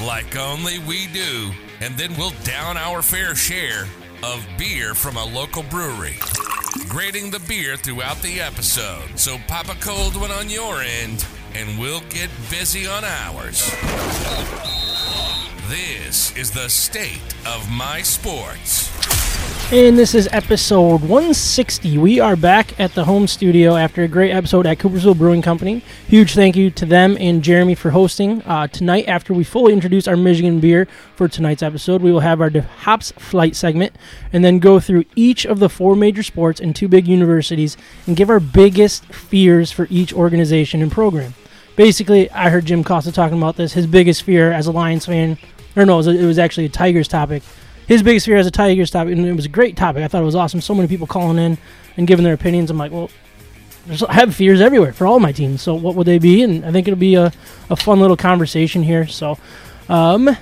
like only we do, and then we'll down our fair share of beer from a local brewery. Grading the beer throughout the episode, so pop a cold one on your end, and we'll get busy on ours. This is the state of my sports. And this is episode 160. We are back at the home studio after a great episode at Coopersville Brewing Company. Huge thank you to them and Jeremy for hosting. Uh, tonight, after we fully introduce our Michigan beer for tonight's episode, we will have our Hops Flight segment and then go through each of the four major sports and two big universities and give our biggest fears for each organization and program. Basically, I heard Jim Costa talking about this. His biggest fear as a Lions fan, or no, it was, it was actually a Tigers topic his biggest fear as a Tigers topic, and it was a great topic. I thought it was awesome. So many people calling in and giving their opinions. I'm like, well, there's, I have fears everywhere for all my teams. So what would they be? And I think it'll be a, a fun little conversation here. So um, after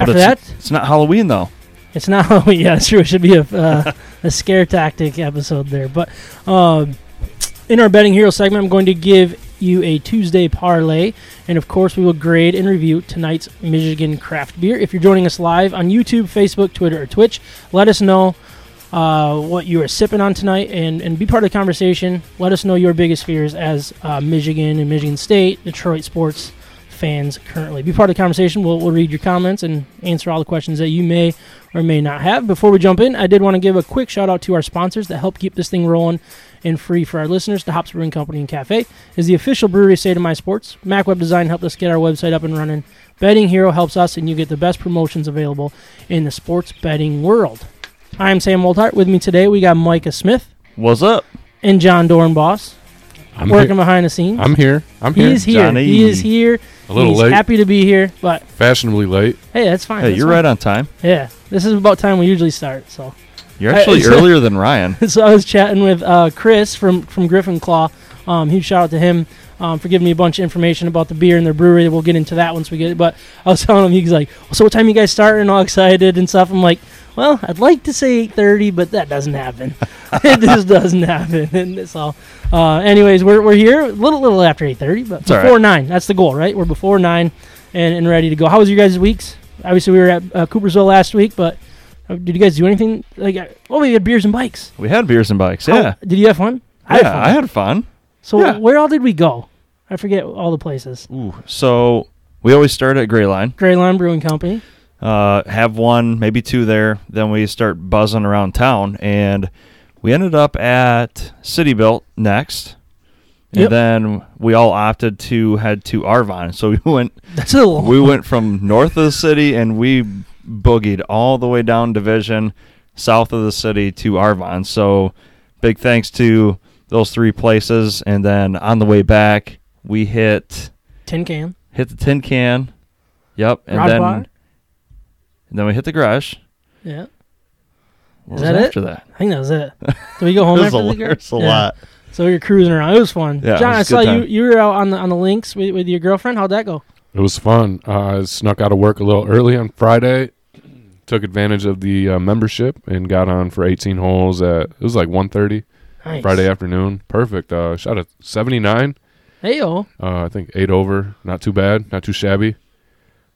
it's, that, it's not Halloween though. it's not Halloween. Yeah, it's true. It should be a, uh, a scare tactic episode there. But um, in our betting hero segment, I'm going to give you a Tuesday parlay, and of course, we will grade and review tonight's Michigan craft beer. If you're joining us live on YouTube, Facebook, Twitter, or Twitch, let us know uh, what you are sipping on tonight and, and be part of the conversation. Let us know your biggest fears as uh, Michigan and Michigan State, Detroit sports fans currently. Be part of the conversation. We'll, we'll read your comments and answer all the questions that you may or may not have. Before we jump in, I did want to give a quick shout out to our sponsors that help keep this thing rolling and free for our listeners. The Hops Brewing Company and Cafe is the official brewery of State of My Sports. Mac Web Design helped us get our website up and running. Betting Hero helps us, and you get the best promotions available in the sports betting world. I am Sam Woltart. With me today, we got Micah Smith What's up? and John Dornboss I'm working here. behind the scenes. I'm here. I'm he here. is here. Johnny. He is here. A little He's late. happy to be here, but Fashionably late. hey, that's fine. Hey, that's you're fine. right on time. Yeah, this is about time we usually start. So, You're actually so- earlier than Ryan. so I was chatting with uh, Chris from from Griffin Claw. Um, huge shout out to him um, for giving me a bunch of information about the beer and their brewery. We'll get into that once we get it. But I was telling him he's like, "So what time you guys start?" And all excited and stuff. I'm like, "Well, I'd like to say 8:30, but that doesn't happen. it just doesn't happen." And so, uh, anyways, we're we're here a little little after 8:30, but It's before right. nine. That's the goal, right? We're before nine and, and ready to go. How was your guys' weeks? Obviously, we were at uh, Coopersville last week, but. Uh, Did you guys do anything like? uh, Oh, we had beers and bikes. We had beers and bikes. How- Yeah. did you have fun? I yeah, had fun. I had fun. so yeah. where all did we go? I forget all the places. Ooh. So we always start at Greyline. Gray Line Brewing Company. Uh, have one, maybe two there. Then we start buzzing around town, and we ended up at City Built next. And Yep. then we all opted to head to Arvon. So we went That's a little. we went from north of the city and we boogied all the way down division south of the city to arvon so big thanks to those three places and then on the way back we hit tin can. hit the tin can yep and Rod then bar? and then we hit the garage Yeah, what Is was that it? after that I think that was it. Did we go home There's after a, the gar- there's a Yeah. lot So you're cruising around. It was fun. Yeah, John, was I a saw good you. You were out on the on the links with, with your girlfriend. How'd that go? It was fun. Uh, I snuck out of work a little early on Friday. Took advantage of the uh, membership and got on for 18 holes at it was like 1:30 Nice. Friday afternoon. Perfect. Uh, shot a 79. Hey yo. Uh, I think eight over. Not too bad. Not too shabby.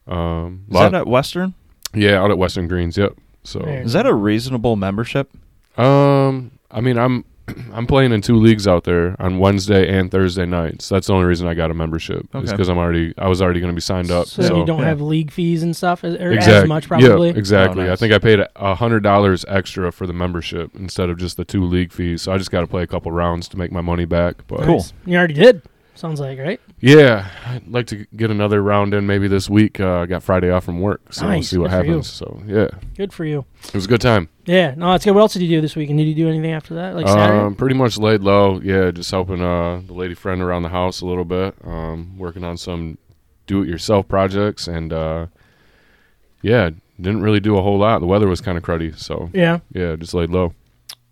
Um, is lot- that at western yeah, out at Western Greens. Yep. So Very is that a reasonable membership Um, I mean, I'm I'm playing in two leagues out there on Wednesday and Thursday nights. That's the only reason I got a membership. Is because I'm already I was already going to be signed up. So, So, you don't yeah. have league fees and stuff, as- or exact- as much probably. Yeah, exactly. Oh, I think I paid a hundred dollars extra for the membership instead of just the two league fees. So I just got to play a couple rounds to make my money back. But Cool. Nice. You already did. Sounds like right. yeah, I'd like to get another round in maybe this week. Uh, I got Friday off from work, so we'll Nice. see what happens. So yeah, Good for you. it was a good time. Yeah. No, that's good. What else did you do this week? And did you do anything after that? Like Saturday? Um, pretty much laid low. Yeah, just helping uh, the lady friend around the house a little bit. Um, working on some do-it-yourself projects and uh, yeah, didn't really do a whole lot. The weather was kind of cruddy, so Yeah. yeah, just laid low.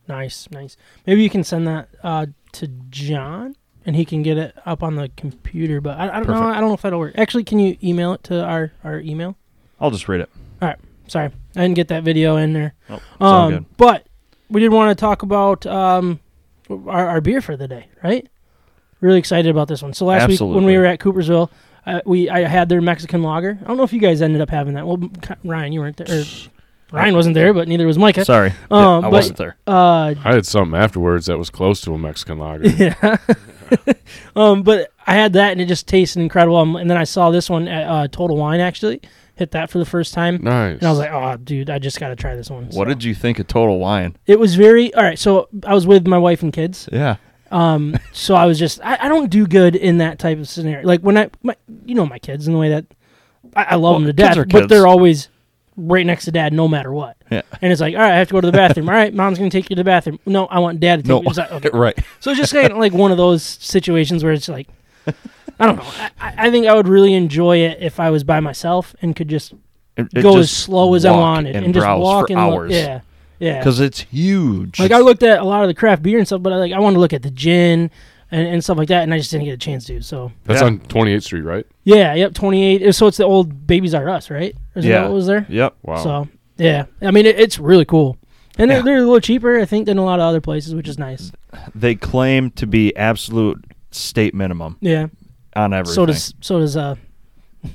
Nice, nice. Maybe you can send that uh, to John, and he can get it up on the computer. But I, I don't know. I don't know if that'll work. Actually, can you email it to our our email? I'll just read it. All right. Sorry, I didn't get that video in there. Nope, it's Um, good. but we did want to talk about um, our, our beer for the day, right? Really excited about this one. So last week when we were at Coopersville, uh, we I had their Mexican lager. I don't know if you guys ended up having that. Well, Ryan, you weren't there. Or Ryan wasn't there, but neither was Micah. Sorry, Um, Yeah, I but- wasn't there. Uh, I had something afterwards that was close to a Mexican lager. yeah. um, but I had that and it just tasted incredible. Um, and then I saw this one at uh, Total Wine actually hit that for the first time, nice. and I was like, "Oh, dude, I just got to try this one." What So- did you think of Total Wine? It was very all right. So I was with my wife and kids. Yeah, Um, so I was just I, I don't do good in that type of scenario. Like when I, my, you know, my kids in the way that I, I love Well, them to death, but they're always right next to dad no matter what. Yeah. And it's like, all right, I have to go to the bathroom. all right, mom's gonna take you to the bathroom. No, I want dad to take No. me. It's like, okay. right. So it's just kind of like one of those situations where it's like, I don't know. I, I I think I would really enjoy it if I was by myself and could just It, it go as slow as I walk wanted and, just browse walk for and look- hours. yeah, yeah. because it's huge. Like I looked at a lot of the craft beer and stuff, but I like I wanted to look at the gin and, and stuff like that, and I just didn't get a chance to. So That's Yeah. on 28th Street, right? yeah, yep, twenty eight. So it's the old Babies Are Us, right? Is that Yeah. what was there? Yep. Wow. So yeah, I mean it, it's really cool, and they're, they're a little cheaper, I think, than a lot of other places, which is nice. They claim to be absolute state minimum Yeah. on everything. So does so does uh.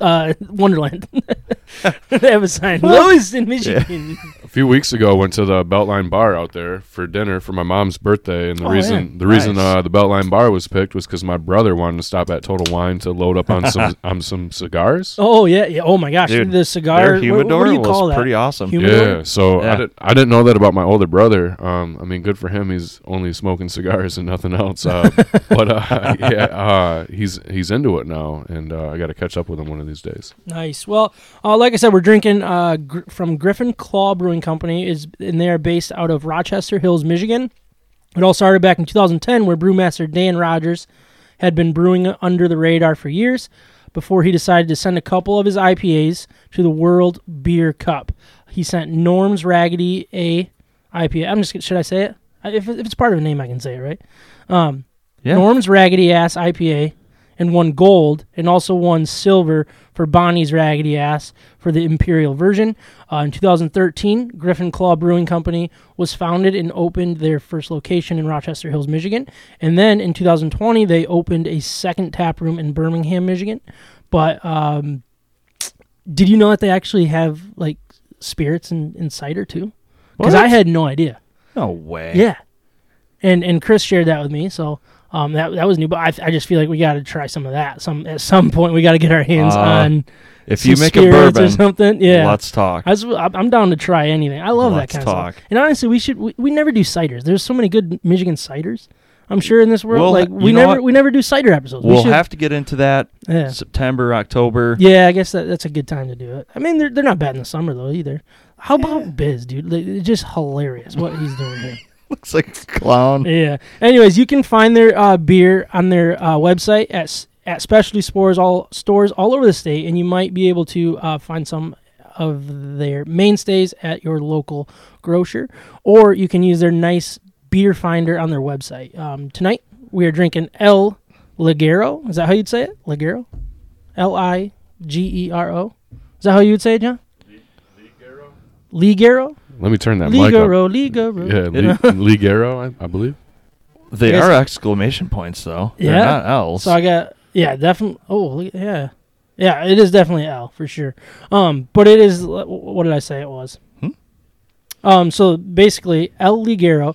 uh, Wonderland. they have a sign. Lowest in Michigan. A few weeks ago, I went to the Beltline Bar out there for dinner for my mom's birthday, and the Oh, reason yeah. the reason Nice. uh, the Beltline Bar was picked was because my brother wanted to stop at Total Wine to load up on some on some cigars. Oh yeah, yeah. Oh my gosh, Dude, the cigar. Their what- humidor what, do you was call that? pretty awesome. Humidor? Yeah, so I didn't I didn't know that about my older brother. Um, I mean, good for him. He's only smoking cigars and nothing else. Uh, but uh, yeah, uh, he's he's into it now, and uh, I got to catch up with him one of these days. Nice. Well, uh, like I said, we're drinking uh, gr- from Griffin Claw Brewing Company, is and they are based out of Rochester Hills, Michigan. It all started back in 2010, where brewmaster Dan Rogers had been brewing under the radar for years before he decided to send a couple of his IPAs to the World Beer Cup. He sent Norm's Raggedy A IPA. I'm just should I say it? If, if it's part of a name, I can say it, right? Um, Yeah. Norm's Raggedy Ass IPA and won gold and also won silver for Bonnie's Raggedy Ass for the Imperial version. Uh, in 2013, Griffin Claw Brewing Company was founded and opened their first location in Rochester Hills, Michigan. And then in 2020, they opened a second tap room in Birmingham, Michigan. But um, did you know that they actually have like spirits and, and cider too? Because I had no idea. No way. Yeah, and and Chris shared that with me, so um, that that was new. But I, I just feel like we got to try some of that. Some at some point we got to get our hands Uh, on If some you make a spirits or something. Yeah, let's talk. I I'm down to try anything. I love Let's that kind of talk. stuff. And honestly, we should we, we never do ciders. There's so many good Michigan ciders. I'm sure in this world, Well, like we never we never do cider episodes. we we'll should, have to get into that yeah. September, October. Yeah, I guess that, that's a good time to do it. I mean, they're they're not bad in the summer though either. How about Biz, dude? Like, it's just hilarious what he's doing here. Looks like a clown. Yeah. Anyways, you can find their uh, beer on their uh, website at at specialty stores all stores all over the state, and you might be able to uh, find some of their mainstays at your local grocer, or you can use their nice beer finder on their website. Um, tonight we are drinking El Ligero. Is that how you'd say it? Ligero. L I G E R O. Is that how you would say it, John? Ligero. Ligero. Let me turn that mic up. Ligero. Ligero. Yeah, Lee, Ligero, I, I believe. They I are exclamation points though. They're Yeah. not L's. So I got yeah, definitely. Oh, yeah, yeah. It is definitely L for sure. Um, but it is. What did I say it was? Hmm? Um, so basically, El Ligero.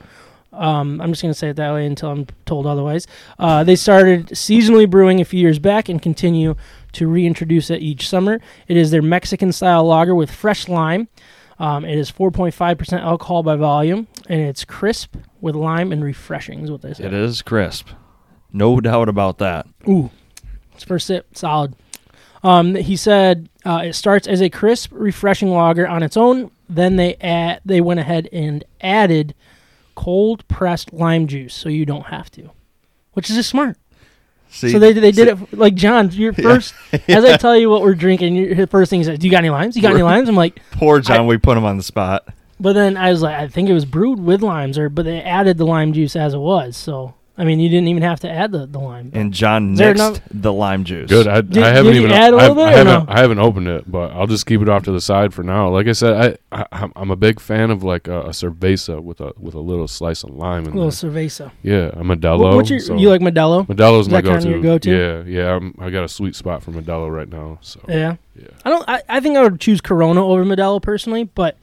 Um, I'm just gonna say it that way until I'm told otherwise. Uh, they started seasonally brewing a few years back and continue to reintroduce it each summer. It is their Mexican style lager with fresh lime. Um, it is 4.5% alcohol by volume, and it's crisp with lime and refreshing. Is what they say. it is crisp. No doubt about that. Ooh, it's first sip, solid. Um, he said uh, it starts as a crisp, refreshing lager on its own. Then they add, they went ahead and added cold pressed lime juice, so you don't have to, which is just smart. See, so they they did it like John. Your first, as I tell you what we're drinking, your the first thing is, "Do you got any limes? You got any limes?" I'm like, Poor John, I- we put him on the spot. but then I was like, I think it was brewed with limes, or but they added the lime juice as it was. So I mean, you didn't even have to add the the lime. And John there mixed enough- the lime juice. Good. I, Did- I haven't did you even. add a I, little I bit or haven't. no? I haven't opened it, but I'll just keep it off to the side for now. Like I said, I, I I'm- I'm a big fan of like a, a cerveza with a with a little slice of lime in a little there. cerveza. Yeah, a Modelo. What, what's your, so- you like Modelo? Modelo's Is my that kinda go-to. your go-to? Yeah, yeah. I'm, I got a sweet spot for Modelo right now. So Yeah. yeah. I don't. I, I think I would choose Corona over Modelo personally, but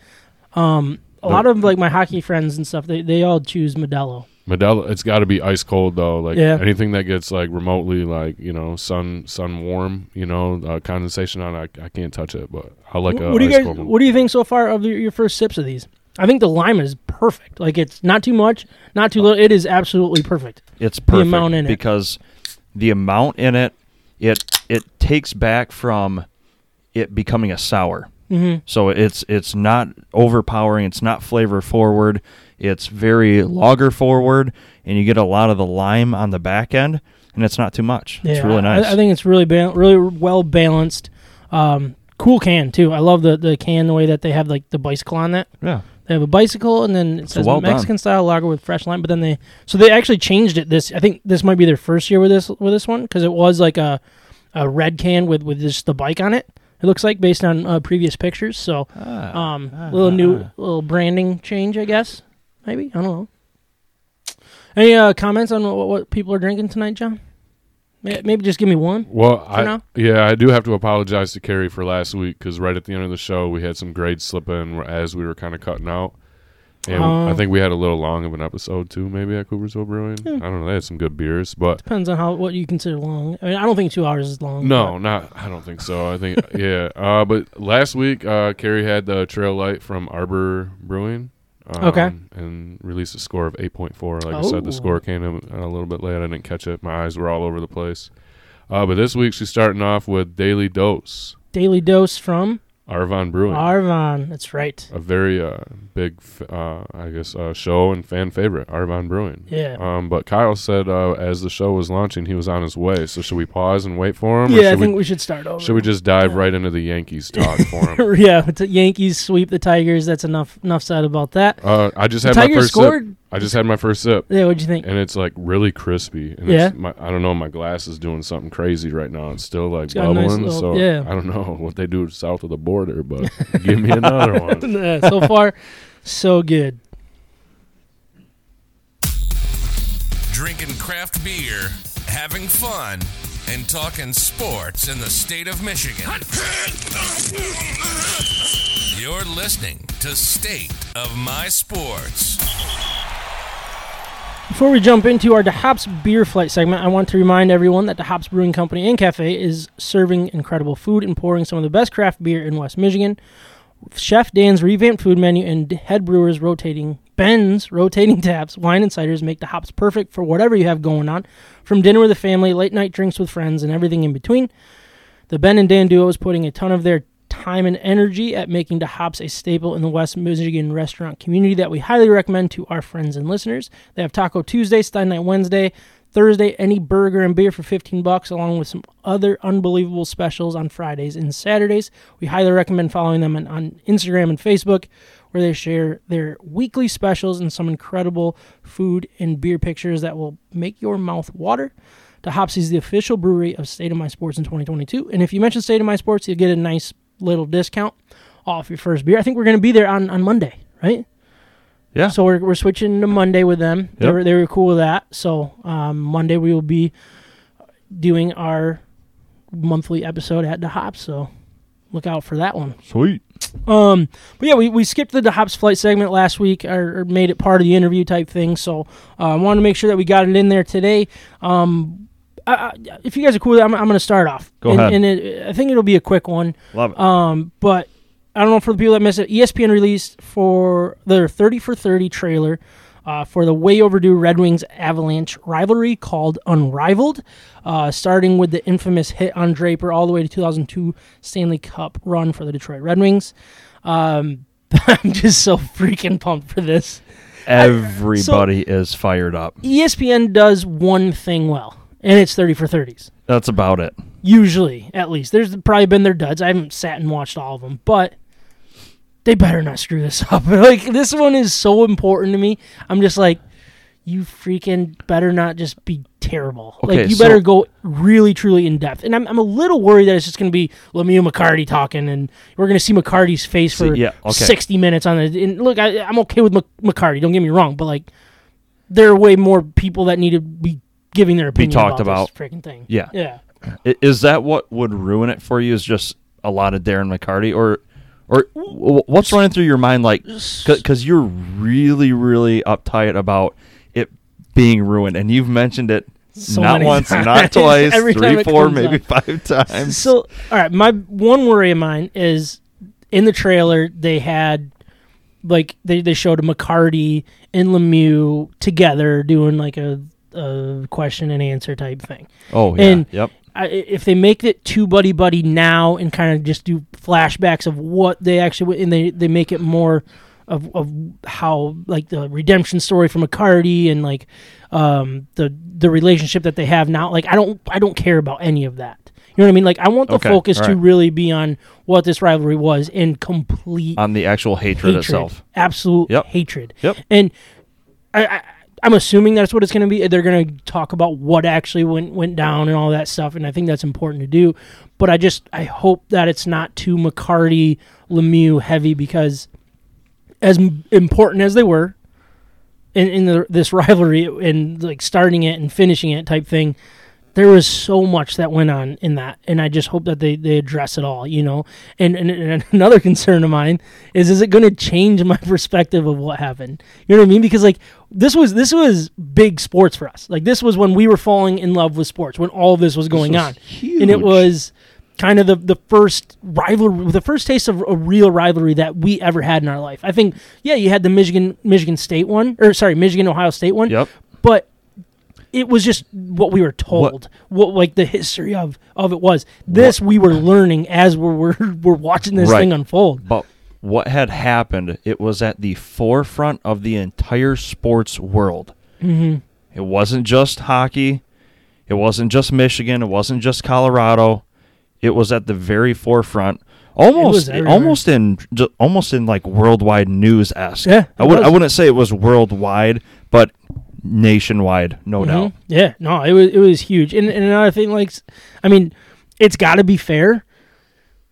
um, a The- lot of like my hockey friends and stuff, they they all choose Modelo. Modelo, it's got to be ice cold though. Like Yeah. anything that gets like remotely like you know sun sun warm, you know uh, condensation on, it, I, I can't touch it. But I like a what do you guys? cold. What do you think so far of your, your first sips of these? I think the lime is perfect. Like it's not too much, not too little. It is absolutely perfect. It's perfect the amount in it. because the amount in it, it it takes back from it becoming a sour. Mm-hmm. So it's it's not overpowering. It's not flavor forward. It's very lager forward, and you get a lot of the lime on the back end, and it's not too much. it's really nice. I, think it's really ba- really well balanced. Um, cool can too. I love the the can the way that they have like the bicycle on that. yeah, They have a bicycle, and then it It's says well done. Mexican style lager with fresh lime. But then they so they actually changed it. This I think this might be their first year with this with this one because it was like a a red can with with just the bike on it. It looks like based on uh, previous pictures. So Ah, um, little new little branding change, I guess. Maybe I don't know. Any uh, comments on what, what people are drinking tonight, John? Maybe just give me one. Well, I now? yeah, I do have to apologize to Carrie for last week because right at the end of the show we had some grades slip in as we were kind of cutting out, and Oh. I think we had a little long of an episode too, maybe at Coopersville Brewing. Hmm. I don't know. They had some good beers, but Depends on how what you consider long. I mean, I don't think two hours is long. no, not. I don't think so. I think yeah. Uh, but last week, uh, Carrie had the Trail Light from Arbor Brewing. Um, Okay. And released a score of 8.4. Like I said, Oh. the score came in a little bit late. I didn't catch it. My eyes were all over the place. Uh, but this week she's starting off with Daily Dose, Daily dose from Arvon Brewing. Arvon. That's right. a very uh, big, f- uh, I guess, uh, show and fan favorite, Arvon Brewing. Yeah. Um, but Kyle said uh, as the show was launching, he was on his way. So should we pause and wait for him? or yeah, I think we, we, should start over. should we just dive Yeah. right into the Yankees talk for him? yeah, Yankees sweep the Tigers. That's enough. Enough said about that. Uh, I just The had my Tigers first scored. sip. I just had my first sip, Yeah, what'd you think? and it's like really crispy. And Yeah? it's my, I don't know. My glass is doing something crazy right now. It's still like It's got a nice bubbling. little- so yeah. I don't know what they do south of the border, but give me another one. Yeah, so far, so good. Drinking craft beer, having fun, and talking sports in the state of Michigan. You're listening to State of My Sports. Before we jump into our The Hops beer flight segment, I want to remind everyone that The Hops Brewing Company and Cafe is serving incredible food and pouring some of the best craft beer in West Michigan. Chef Dan's revamped food menu and head brewers rotating Ben's rotating taps, wine and ciders make the hops perfect for whatever you have going on, from dinner with the family, late night drinks with friends, and everything in between. The Ben and Dan duo is putting a ton of their time and energy at making the hops a staple in the West Michigan restaurant community that we highly recommend to our friends and listeners. They have Taco Tuesday, Stein Night Wednesday, Thursday, any burger and beer for 15 bucks, along with some other unbelievable specials on Fridays and Saturdays. We highly recommend following them on, on Instagram and Facebook, where they share their weekly specials and some incredible food and beer pictures that will make your mouth water. The Hops is the official brewery of State of My Sports in 2022. And if you mention State of My Sports, you'll get a nice little discount off your first beer. I think we're going to be there on, on Monday, right? Yeah. So we're, we're switching to Monday with them. They, were, they were cool with that. So um, Monday we will be doing our monthly episode at the Hops. So look out for that one. Sweet. Um, but yeah, we, we skipped the Hops flight segment last week, or, or made it part of the interview type thing. So uh, I wanted to make sure that we got it in there today. Um, I, I, if you guys are cool, I'm, I'm going to start off. Go and, ahead. And it, I think it'll be a quick one. Love it. Um, but I don't know for the people that missed it. ESPN released for their 30 for 30 trailer uh, for the way overdue Red Wings Avalanche rivalry called Unrivaled, uh, starting with the infamous hit on Draper all the way to 2002 Stanley Cup run for the Detroit Red Wings. Um, I'm just so freaking pumped for this. Everybody is fired up. ESPN does one thing well, and it's thirty for thirties. That's about it. Usually, at least. There's probably been their duds. I haven't sat and watched all of them, but they better not screw this up. like this one is so important to me. I'm just like, you freaking better not just be terrible. Okay, like you so- better go really truly in depth. And I'm I'm a little worried that it's just going to be Lemieux McCarty talking, and we're going to see McCarty's face for yeah, okay. 60 minutes on it. And look, I, I'm okay with Mc, McCarty. Don't get me wrong, but like there are way more people that need to be giving their opinion talked about, about. this freaking thing. Yeah. Yeah. Is that what would ruin it for you? Is just a lot of Darren McCarty, or or what's running through your mind? Like, because you're really, really uptight about it being ruined, and you've mentioned it So not once, times. not twice, Every three, four, maybe up. five times. So, all right, my one worry of mine is in the trailer they had like they, they showed McCarty and Lemieux together doing like a, a question and answer type thing. oh yeah, and- yep. I, if they make it too buddy buddy now and kind of just do flashbacks of what they actually and they they make it more of, of how like the redemption story from McCarty and like um the the relationship that they have now like I don't I don't care about any of that. You know what I mean? Like I want the Okay, focus to really be on what this rivalry was and complete On the actual hatred, hatred, itself. absolute Yep. hatred. Yep. And I, I, I'm assuming that's what it's going to be. They're going to talk about what actually went went down and all that stuff, and I think that's important to do. But I just I hope that it's not too McCarty Lemieux heavy because as important as they were in, in the, this rivalry and like starting it and finishing it type thing, there was so much that went on in that, and I just hope that they, they address it all, you know. And, and, and another concern of mine is is it going to change my perspective of what happened? You know what I mean? Because like this was this was big sports for us. Like this was when we were falling in love with sports when all of this was going was on, and it was kind of the the first rivalry, the first taste of a real rivalry that we ever had in our life. I think, yeah, you had the Michigan Michigan State one, or sorry, Michigan Ohio State one, Yep. but it was just what we were told, what, like the history of of it was. This we were learning as we're we're, we're watching this Right. thing unfold. But what had happened, it was at the forefront of the entire sports world. Mm-hmm. It wasn't just hockey. It wasn't just Michigan. It wasn't just Colorado. It was at the very forefront, almost, almost in, almost in like worldwide news esque. Yeah, I would, I wouldn't say it was worldwide, but nationwide, no doubt. Mhm. Yeah, no, it was it was huge. And, and another thing, like, I mean, it's got to be fair,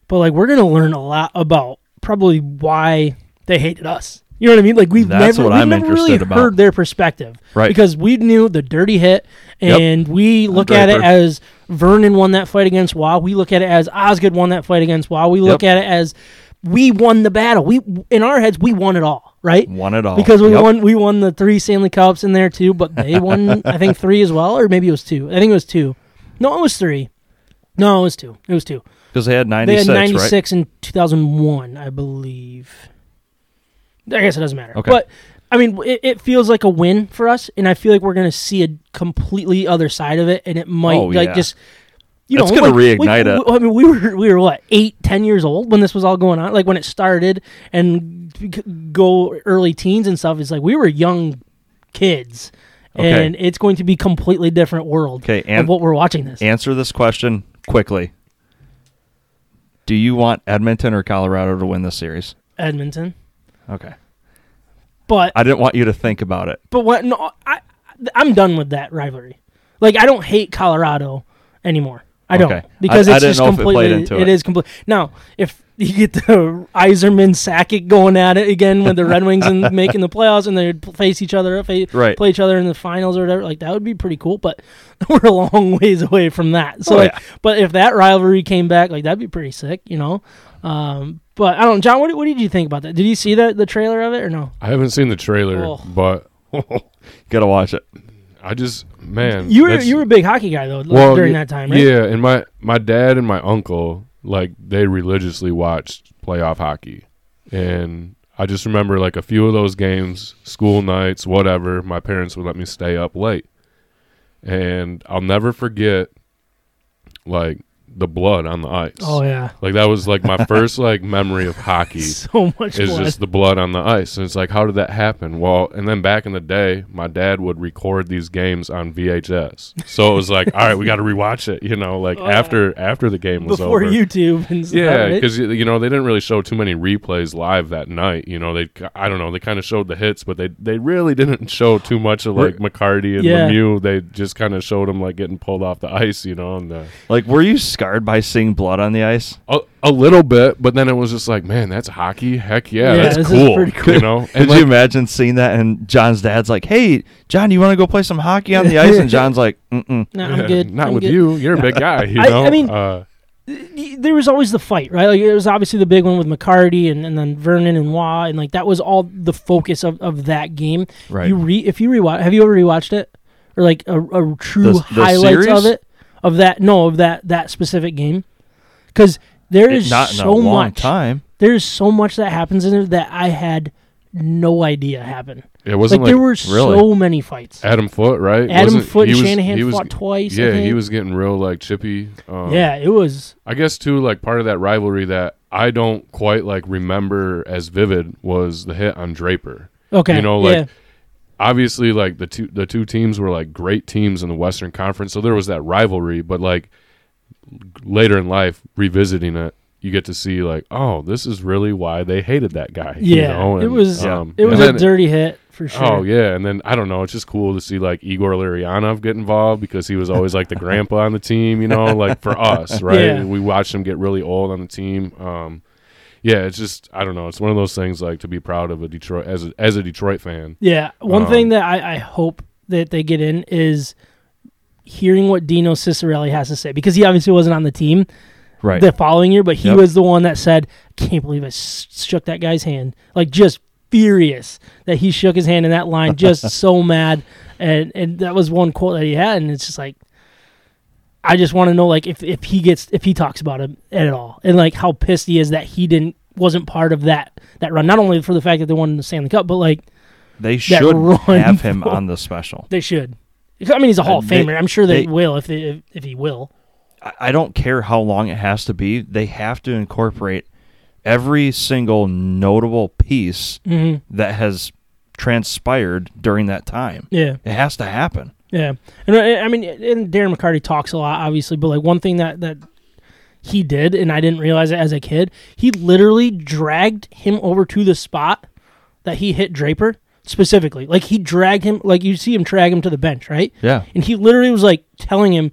but like we're gonna learn a lot about probably why they hated us. You know what I mean? Like we've That's never, we've I'm never really about. heard their perspective, Right. Because we knew the dirty hit, Yep. and we look at it as Vernon won that fight against Wow. We look at it as Osgood won that fight against Wow. We look Yep. at it as we won the battle. We in our heads we won it all, right? Won it all because we Yep. won we won the three Stanley Cups in there too, but they won I think three as well, or maybe it was two. I think it was two. No, it was three. No, it was two. It was two. because they had They 96, had right? 96 in 2001, I believe. I guess it doesn't matter. Okay. But I mean, it, it feels like a win for us, and I feel like we're going to see a completely other side of it, and it might Oh, like yeah. just. You It's know, gonna like- reignite like, it. I mean, we were we were what eight, ten years old when this was all going on. Like when it started and go early teens and stuff. It's like we were young kids, Okay. and it's going to be completely different world Okay, of and- what we're watching this. Answer this question quickly. Do you want Edmonton or Colorado to win this series? Edmonton, Okay. but I didn't want you to think about it. But what? No, I I'm done with that rivalry. Like I don't hate Colorado anymore. I don't Okay. because I- I it's didn't just know if it completely. played into it. It is complete. Now, if you get the Yzerman Sakic going at it again with the Red Wings and making the playoffs, and they face each other, fa- Right. play each other in the finals or whatever, like that would be pretty cool. But we're a long ways away from that. So, Oh, like, yeah. but if that rivalry came back, like that'd be pretty sick, you know. Um, but I don't, John. What, what did you think about that? Did you see the the trailer of it or no? I haven't seen the trailer, Oh. but Gotta watch it. I just man, You were you were a big hockey guy though like, well during that time, right? Yeah, and my my dad and my uncle like they religiously watched playoff hockey, and I just remember like a few of those games, school nights, whatever. My parents would let me stay up late, and I'll never forget like the blood on the ice. Oh yeah, Like that was like my first like memory of hockey so much is blood. just the blood on the ice. And it's like, how did that happen? Well, and then back in the day, my dad would record these games on VHS. So it was like, all right, we got to rewatch it. You know, like Oh, yeah. after after the game was before over. YouTube and stuff. Yeah, because you know they didn't really show too many replays live that night. You know, they I don't know they kind of showed the hits, but they they really didn't show too much of like McCarty and Yeah. Lemieux. They just kind of showed them like getting pulled off the ice. You know, and uh, Like, were you scarred by seeing blood on the ice? a, a little bit, but then it was just like, man, that's hockey. Heck yeah, Yeah, that's cool. pretty cool. You know, Could and you imagine seeing that? And John's dad's like, "Hey, John, you want to go play some hockey on the ice?" And John's like, Mm-mm. no, I'm good. Not I'm with good. you. You're a big guy. You I- know. I mean- uh, there was always the fight, right? Like it was obviously the big one with McCarty and, and then Vernon and Waugh, and like that was all the focus of, of that game. Right. You re if you rewatch, have you ever rewatched it or like a, a true The- the highlights of it of that? No, of that that specific game, because there It- is not in so a long much. time. There's so much that happens in it that I had no idea happened. it wasn't like, there were really? so many fights. Adam Foote, right? Adam Wasn't- Foote he and was- Shanahan he was- fought twice. I Yeah, he was getting real like chippy. Um, Yeah, it was. I guess too, like part of that rivalry that I don't quite like remember as vivid was the hit on Draper. Okay. You know, like yeah. Obviously, like the two the two teams were like great teams in the Western Conference, so there was that rivalry. But like later in life, revisiting it, you get to see like, oh, this is really why they hated that guy. you Yeah, know? it was. um, it was a dirty hit for sure. Oh yeah, and then I don't know. It's just cool to see like Igor Larionov get involved because he was always like the grandpa on the team. You know, like for us, right? Yeah. We watched him get really old on the team. Um, yeah, it's just I don't know. It's one of those things like to be proud of a Detroit as a, as a Detroit fan. Yeah, one Um, thing that I, I hope that they get in is hearing what Dino Ciccarelli has to say because he obviously wasn't on the team Right. the following year, but he Yep. was the one that said, I "Can't believe I shook that guy's hand." Like just furious that he shook his hand in that line, just so mad, and and that was one quote that he had, and it's just like. I just want to know, like, if, if he gets if he talks about it at all, and like how pissed he is that he didn't wasn't part of that that run. Not only for the fact that they won the Stanley Cup, but like they should run have him on the special. they should. I mean, he's a Hall of Uh, they- Famer. I'm sure they, they- will if they if, if he will. I- don't care how long it has to be. They have to incorporate every single notable piece hmm that has transpired during that time. Yeah, It has to happen. Yeah. And I, I mean, and Darren McCarty talks a lot, obviously, but like one thing that that he did, and I didn't realize it as a kid, he literally dragged him over to the spot that he hit Draper specifically. Like he dragged him, like you see him drag him to the bench, right? Yeah. And he literally was like telling him,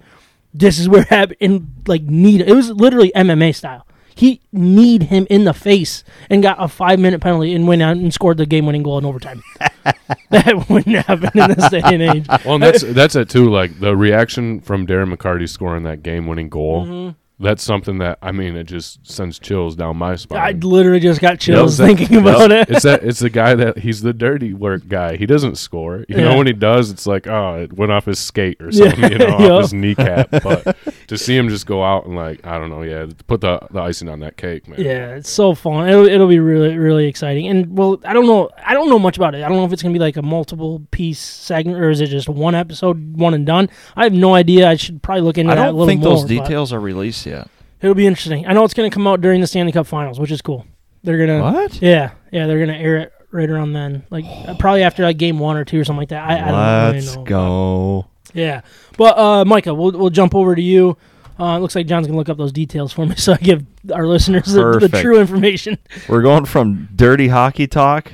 "This is where happened." And like need it was literally MMA style. He kneed him in the face and got a five minute penalty and went out and scored the game winning goal in overtime. that wouldn't happen in this day and age. Well, and that's that's it too. Like the reaction from Darren McCarty scoring that game winning goal. Mm-hmm. That's something that I mean, it just sends chills down my spine. I literally just got chills that- thinking about it. it's that it's the guy that he's the dirty work guy. He doesn't score. You Yeah. know when he does, it's like oh, it went off his skate or Yeah. something. You know, Yeah. off his kneecap. But to see him just go out and like I don't know, yeah, put the the icing on that cake, man. Yeah, it's so fun. It'll, it'll be really, really exciting. And well, I don't know. I don't know much about it. I don't know if it's gonna be like a multiple piece segment or is it just one episode, one and done. I have no idea. I should probably look into I that a don't think more. those but details are released yet. It'll be interesting. I know it's gonna come out during the Stanley Cup Finals, which is cool. They're gonna, What? yeah, yeah, they're gonna air it right around then, like uh, probably after like game one or two or something like that. I, I don't Let's really know. go. Yeah, but uh, Micah, we'll we'll jump over to you. Uh, it looks like John's gonna look up those details for me, so I give our listeners the, the true information. We're going from dirty hockey talk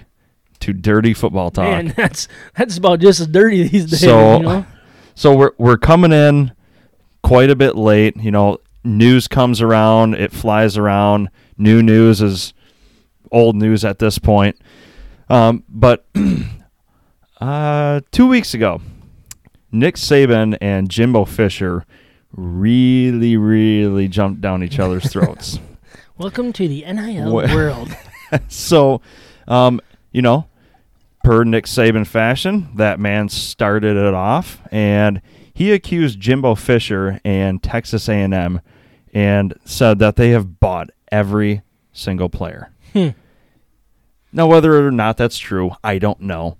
to dirty football talk. Man, that's that's about just as dirty these days. So- you know? So we're we're coming in quite a bit late. You know, news comes around, it flies around. New news is old news at this point. Um, but uh, two weeks ago, Nick Saban and Jimbo Fisher really, really jumped down each other's throats. Welcome to the NIL world. so, um, you know, per Nick Saban fashion, that man started it off, and he accused Jimbo Fisher and Texas A&M, and said that they have bought every single player. Hmm. Now, whether or not that's true, I don't know.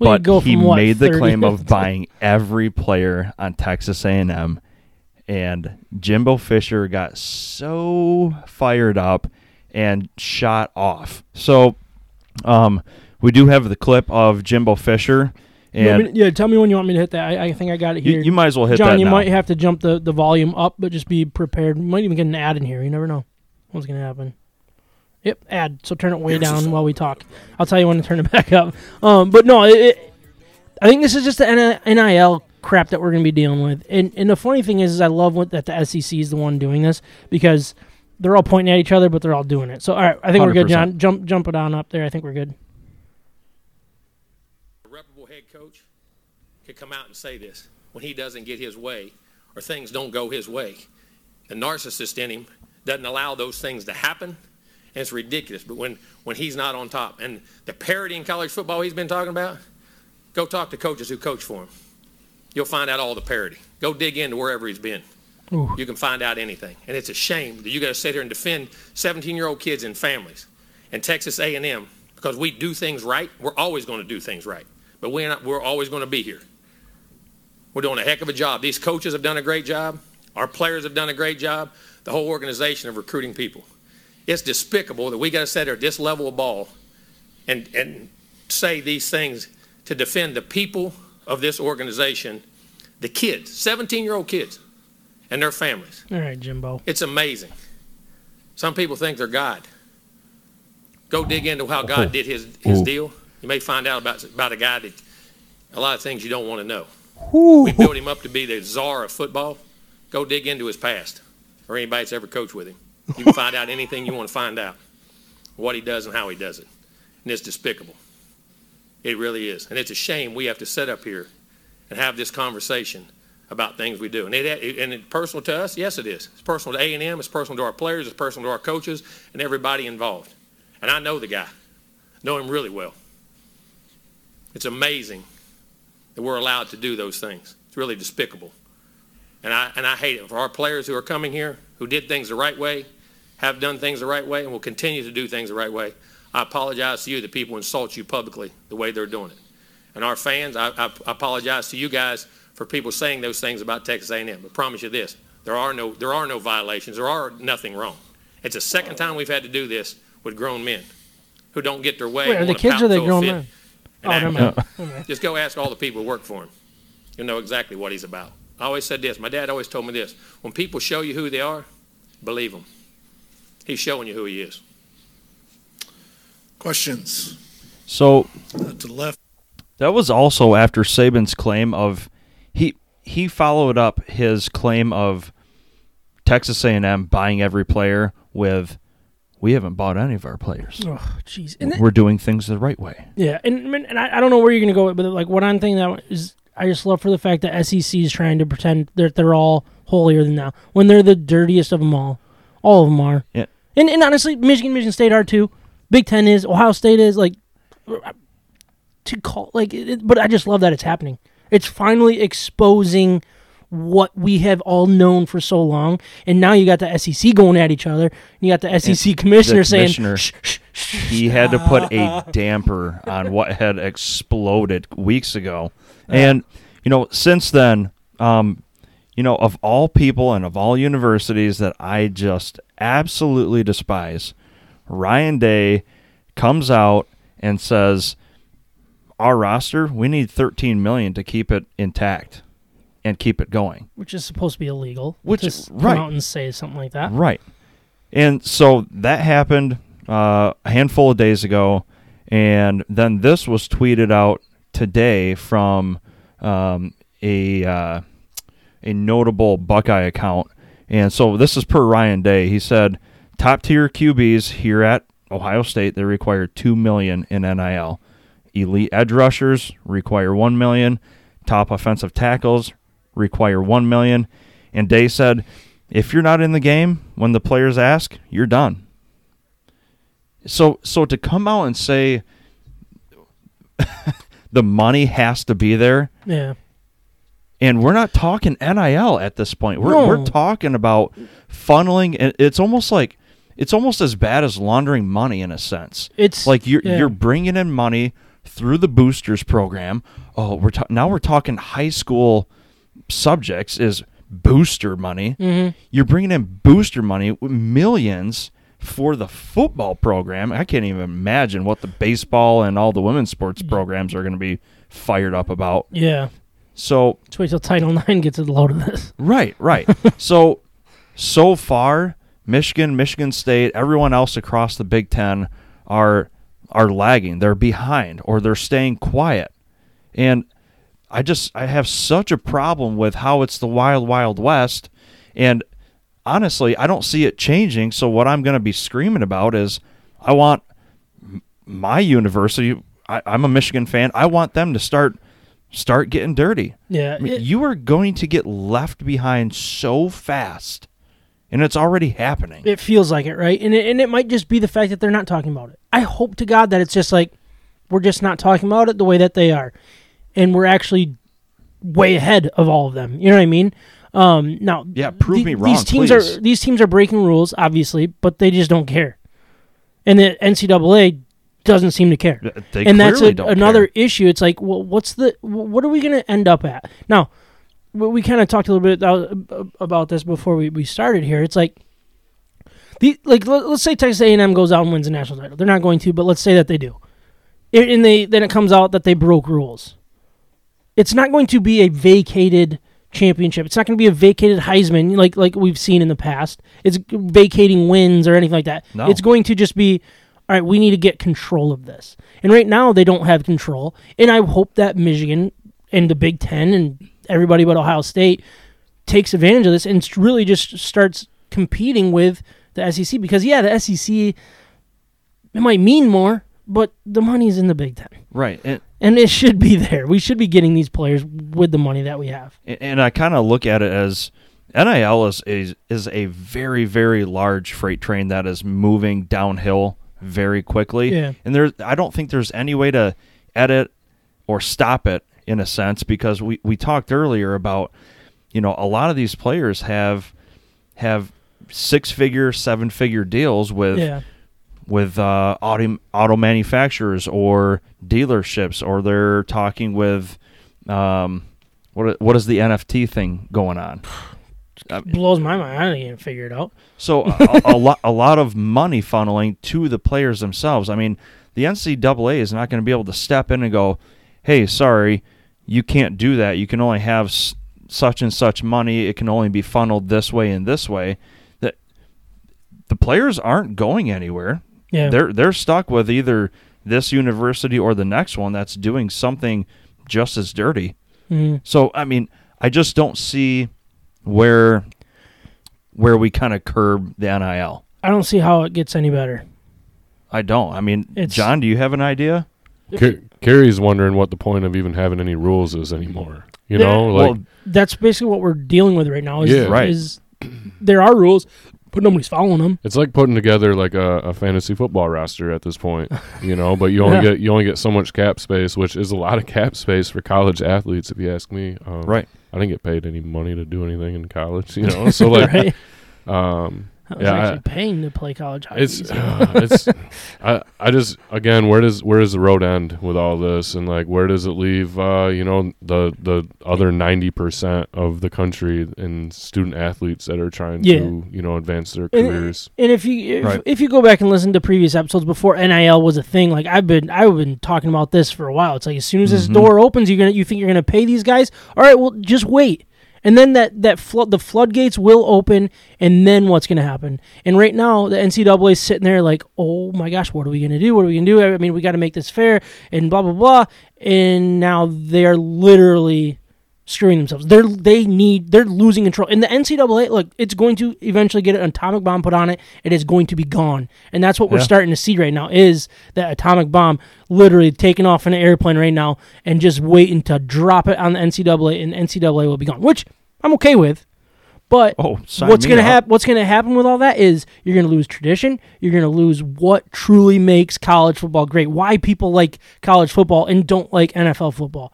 Well, but he what, made the claim of buying every player on Texas A&M, and Jimbo Fisher got so fired up and shot off. So, um, we do have the clip of Jimbo Fisher, and me yeah, tell me when you want me to hit that. I, I think I got it here. you might as well hit John, that John, you now. might have to jump the, the volume up, but just be prepared. You might even get an ad in here. You never know what's going to happen. Yep, ad. So turn it way down while we talk. I'll tell you when to turn it back up. Um, but no, it, it, I think this is just the NIL crap that we're going to be dealing with. And and the funny thing is, is I love what, that the SEC is the one doing this because they're all pointing at each other, but they're all doing it. So all right, I think we're good, John. Jump jump it on up there. I think we're good. a reputable head coach could come out and say this when he doesn't get his way or things don't go his way. The narcissist in him doesn't allow those things to happen, and it's ridiculous. But when, when he's not on top, and the parity in college football he's been talking about, go talk to coaches who coach for him. You'll find out all the parity. Go dig into wherever he's been. Ooh. You can find out anything, and it's a shame that you got to sit here and defend 17-year-old kids and families and Texas A&M because we do things right. We're always going to do things right, but we're not. We're always going to be here. We're doing a heck of a job. These coaches have done a great job. Our players have done a great job. The whole organization of recruiting people. It's despicable that we got to sit here at this level of ball and and say these things to defend the people of this organization, the kids, 17-year-old kids, and their families. All right, Jimbo. It's amazing. Some people think they're God. Go dig into how God oh. did his, his deal. You may find out about, about a guy that a lot of things you don't want to know. Ooh. We built him up to be the czar of football. Go dig into his past or anybody that's ever coached with him. You can find out anything you want to find out, what he does and how he does it. And it's despicable. It really is. And it's a shame we have to sit up here and have this conversation about things we do. And it, and it's personal to us, yes, it is. It's personal to A&M, it's personal to our players, it's personal to our coaches, and everybody involved. And I know the guy, know him really well. It's amazing that we're allowed to do those things. It's really despicable. And I, and I hate it for our players who are coming here, who did things the right way, have done things the right way, and will continue to do things the right way. I apologize to you that people insult you publicly the way they're doing it. And our fans, I, I apologize to you guys for people saying those things about Texas A&M. But promise you this: there are no there are no violations. There are nothing wrong. It's the second time we've had to do this with grown men who don't get their way. Wait, are the kids or the and throw a grown men? And Oh, never mind. Never mind. just go ask all the people who work for him. You'll know exactly what he's about. I always said this. My dad always told me this. When people show you who they are, believe them. He's showing you who he is. Questions So Uh, to the left. That was also after Saban's claim of he he followed up his claim of Texas A&M buying every player with we haven't bought any of our players. Oh, jeez. We're doing things the right way. Yeah, and and I, I don't know where you're gonna go, with, but like what I'm thinking that is, I just love for the fact that SEC is trying to pretend that they're all holier than thou when they're the dirtiest of them all. All of them are. Yeah. And and honestly, Michigan, Michigan State are too. Big Ten is. Ohio State is. Like to call like, it- but I just love that it's happening. It's finally exposing what we have all known for so long, and now you got the SEC going at each other. And you got the SEC commissioner, saying, commissioner- shh, shh, shh, He had to put a damper on what had exploded weeks ago. And you know, since then, um, you know, of all people and of all universities that I just absolutely despise, Ryan Day comes out and says, "Our roster, we need 13 million to keep it intact and keep it going." which is supposed to be illegal. Which- to s- come right. out and say something like that. Right. And so that happened uh, a handful of days ago, and then this was tweeted out today from um, a uh, a notable Buckeye account. And so this is per Ryan Day. He said, "Top tier QBs here at Ohio State they require two million in NIL. Elite edge rushers require one million. Top offensive tackles require 1 million. And Day said, if you're not in the game when the players ask, you're done. So so to come out and say the money has to be there Yeah. and we're not talking NIL at this point. We're No. we're talking about funneling and it's almost like it's almost as bad as laundering money in a sense. It's Like you're yeah. you're bringing in money through the boosters program. Oh, we're ta- now we're talking high school subjects is booster money. Mm-hmm. You're bringing in booster money, millions for the football program. I can't even imagine what the baseball and all the women's sports programs are going to be fired up about. Yeah. So Let's wait till Title IX gets a load of this. Right, right. so so far, Michigan, Michigan State, everyone else across the Big Ten are are lagging. They're behind or they're staying quiet. And I just I have such a problem with how it's the wild, wild west. And honestly, I don't see it changing. So what I'm going to be screaming about is I want my university. I, I'm a Michigan fan. I want them to start start getting dirty. Yeah. I mean, it- you are going to get left behind so fast, and it's already happening. It feels like it, right? And it, and it might just be the fact that they're not talking about it. I hope to God that it's just like we're just not talking about it the way that they are, and we're actually way ahead of all of them. You know what I mean? Um, now, Yeah, prove the- me wrong, These teams please. are these teams are breaking rules, obviously, but they just don't care, and the NCAA doesn't seem to care. They and that's a, another care. issue. It's like, well, what's the what are we going to end up at now? We, kind of talked a little bit about, this before we, we started here. It's like the like let, us say Texas A and M goes out and wins a national title. They're not going to, but let's say that they do, and they then it comes out that they broke rules. It's not going to be a vacated championship. It's not going to be a vacated Heisman like like we've seen in the past. It's vacating wins or anything like that. No. It's going to just be all right, we need to get control of this. And right now they don't have control. And I hope that Michigan and the Big 10 and everybody but Ohio State takes advantage of this and really just starts competing with the SEC because yeah, the SEC it might mean more, but the money's in the Big 10. right. And, And it should be there. We should be getting these players with the money that we have. and I kind of look at it as NIL is, is is a very very large freight train that is moving downhill very quickly. Yeah. And there, I don't think there's any way to edit or stop it in a sense because we we talked earlier about you know a lot of these players have have six figure seven figure deals with Yeah. With uh, auto auto manufacturers or dealerships, or they're talking with um, what what is the NFT thing going on? Blows my mind. I didn't even figure it out. So a, a lot a lot of money funneling to the players themselves. I mean, the NCAA is not going to be able to step in and go, "Hey, sorry, you can't do that. You can only have s- such and such money. It can only be funneled this way and this way." That the players aren't going anywhere. Yeah. They're they're stuck with either this university or the next one that's doing something just as dirty. Mhm. So I mean, I just don't see where where we kind of curb the NIL. I don't see how it gets any better. I don't. I mean, It's- John, do you have an idea? Ca- Carrie's wondering what the point of even having any rules is anymore. You Yeah. know, like well, That's basically what we're dealing with right now. Is, Yeah. Right. is there are rules, but nobody's following them. it's like putting together like a, a fantasy football roster at this point. You know, but you only Yeah. get you only get so much cap space, which is a lot of cap space for college athletes, if you ask me. Um, right. I didn't get paid any money to do anything in college. You know, so like, right? um, I was Yeah, I- paying to play college hockey. it's so- it's I I just again where does where does the road end with all this and like where does it leave uh you know the the other 90% of the country and student athletes that are trying Yeah. to you know advance their And- careers And if you if, Right. if you go back and listen to previous episodes before NIL was a thing, like I've been I've been talking about this for a while. It's like as soon as this Mhm. door opens, you're gonna you think you're gonna pay these guys? All right, well just wait. And then that that flood the floodgates will open, and then what's gonna happen? And right now the NCAA is sitting there like, oh my gosh, what are we gonna do? What are we gonna do? I mean, we got to make this fair, and blah blah blah. And now they're literally screwing themselves. They're they need they're losing control. And the NCAA, look, it's going to eventually get an atomic bomb put on it. It is going to be gone, and that's what we're starting to see right now. Is that atomic bomb literally taking off in an airplane right now and just waiting to drop it on the NCAA, and NCAA will be gone, which I'm okay with. But Oh, what's gonna happen? What's gonna happen with all that is you're gonna lose tradition. You're gonna lose what truly makes college football great. Why people like college football and don't like NFL football.